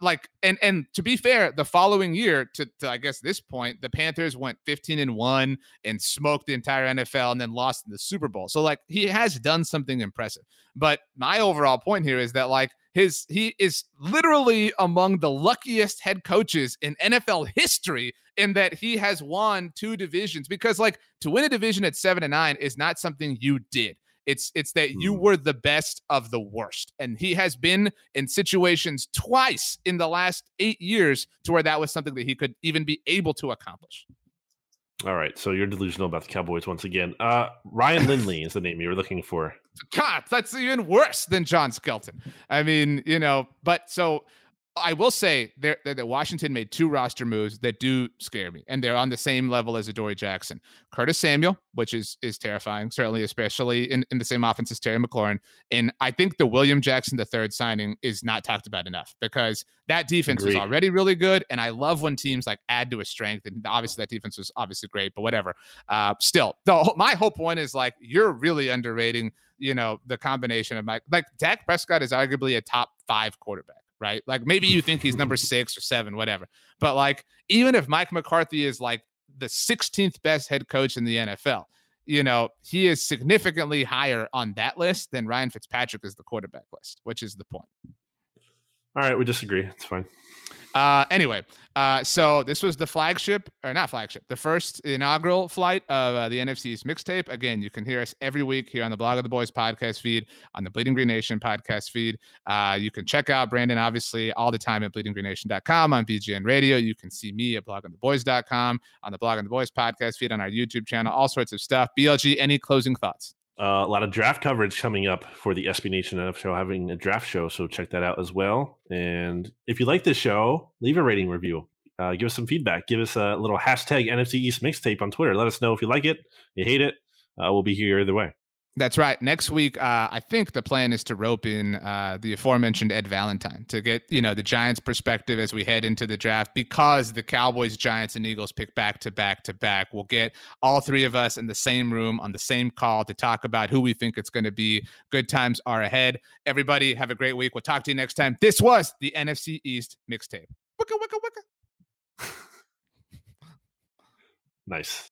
like and and to be fair, the following year to, to I guess this point, the Panthers went 15 and 1 and smoked the entire NFL and then lost in the Super Bowl. So like he has done something impressive. But my overall point here is that like his he is literally among the luckiest head coaches in NFL history in that he has won two divisions because like to win a division at 7 and 9 is not something you did. It's it's that you mm. were the best of the worst. And he has been in situations twice in the last 8 years to where that was something that he could even be able to accomplish. All right, so you're delusional about the Cowboys once again. Uh, Ryan Lindley is the name you were looking for. God, that's even worse than John Skelton. I mean, you know, but so I will say that Washington made two roster moves that do scare me, and they're on the same level as Adoree Jackson. Curtis Samuel, which is is terrifying, certainly, especially in, in the same offense as Terry McLaurin. And I think the William Jackson the third signing is not talked about enough because that defense Agreed. was already really good, and I love when teams like add to a strength. And obviously, that defense was obviously great, but whatever. Uh, still, the my whole point is like you're really underrating, you know, the combination of Mike. Like Dak Prescott is arguably a top five quarterback right? Like maybe you think he's number six or seven, whatever. But like, even if Mike McCarthy is like the 16th best head coach in the NFL, you know, he is significantly higher on that list than Ryan Fitzpatrick is the quarterback list, which is the point. All right, we disagree. It's fine. Uh, anyway, uh, so this was the flagship, or not flagship, the first inaugural flight of uh, the NFC East mixtape. Again, you can hear us every week here on the Blogging the Boys podcast feed, on the Bleeding Green Nation podcast feed. Uh, you can check out Brandon, obviously, all the time at bleedinggreennation.com on BGN Radio. You can see me at bloggingtheboys.com, on the Blogging the Boys podcast feed, on our YouTube channel, all sorts of stuff. BLG, any closing thoughts? Uh, a lot of draft coverage coming up for the SB Nation NFL show, having a draft show. So check that out as well. And if you like this show, leave a rating review. Uh, give us some feedback. Give us a little hashtag NFC East mixtape on Twitter. Let us know if you like it, you hate it. Uh, we'll be here either way. That's right. Next week, uh, I think the plan is to rope in uh, the aforementioned Ed Valentine to get you know the Giants' perspective as we head into the draft because the Cowboys, Giants, and Eagles pick back to back to back. We'll get all three of us in the same room on the same call to talk about who we think it's going to be. Good times are ahead. Everybody, have a great week. We'll talk to you next time. This was the NFC East mixtape. Wicka wicka wicka. nice.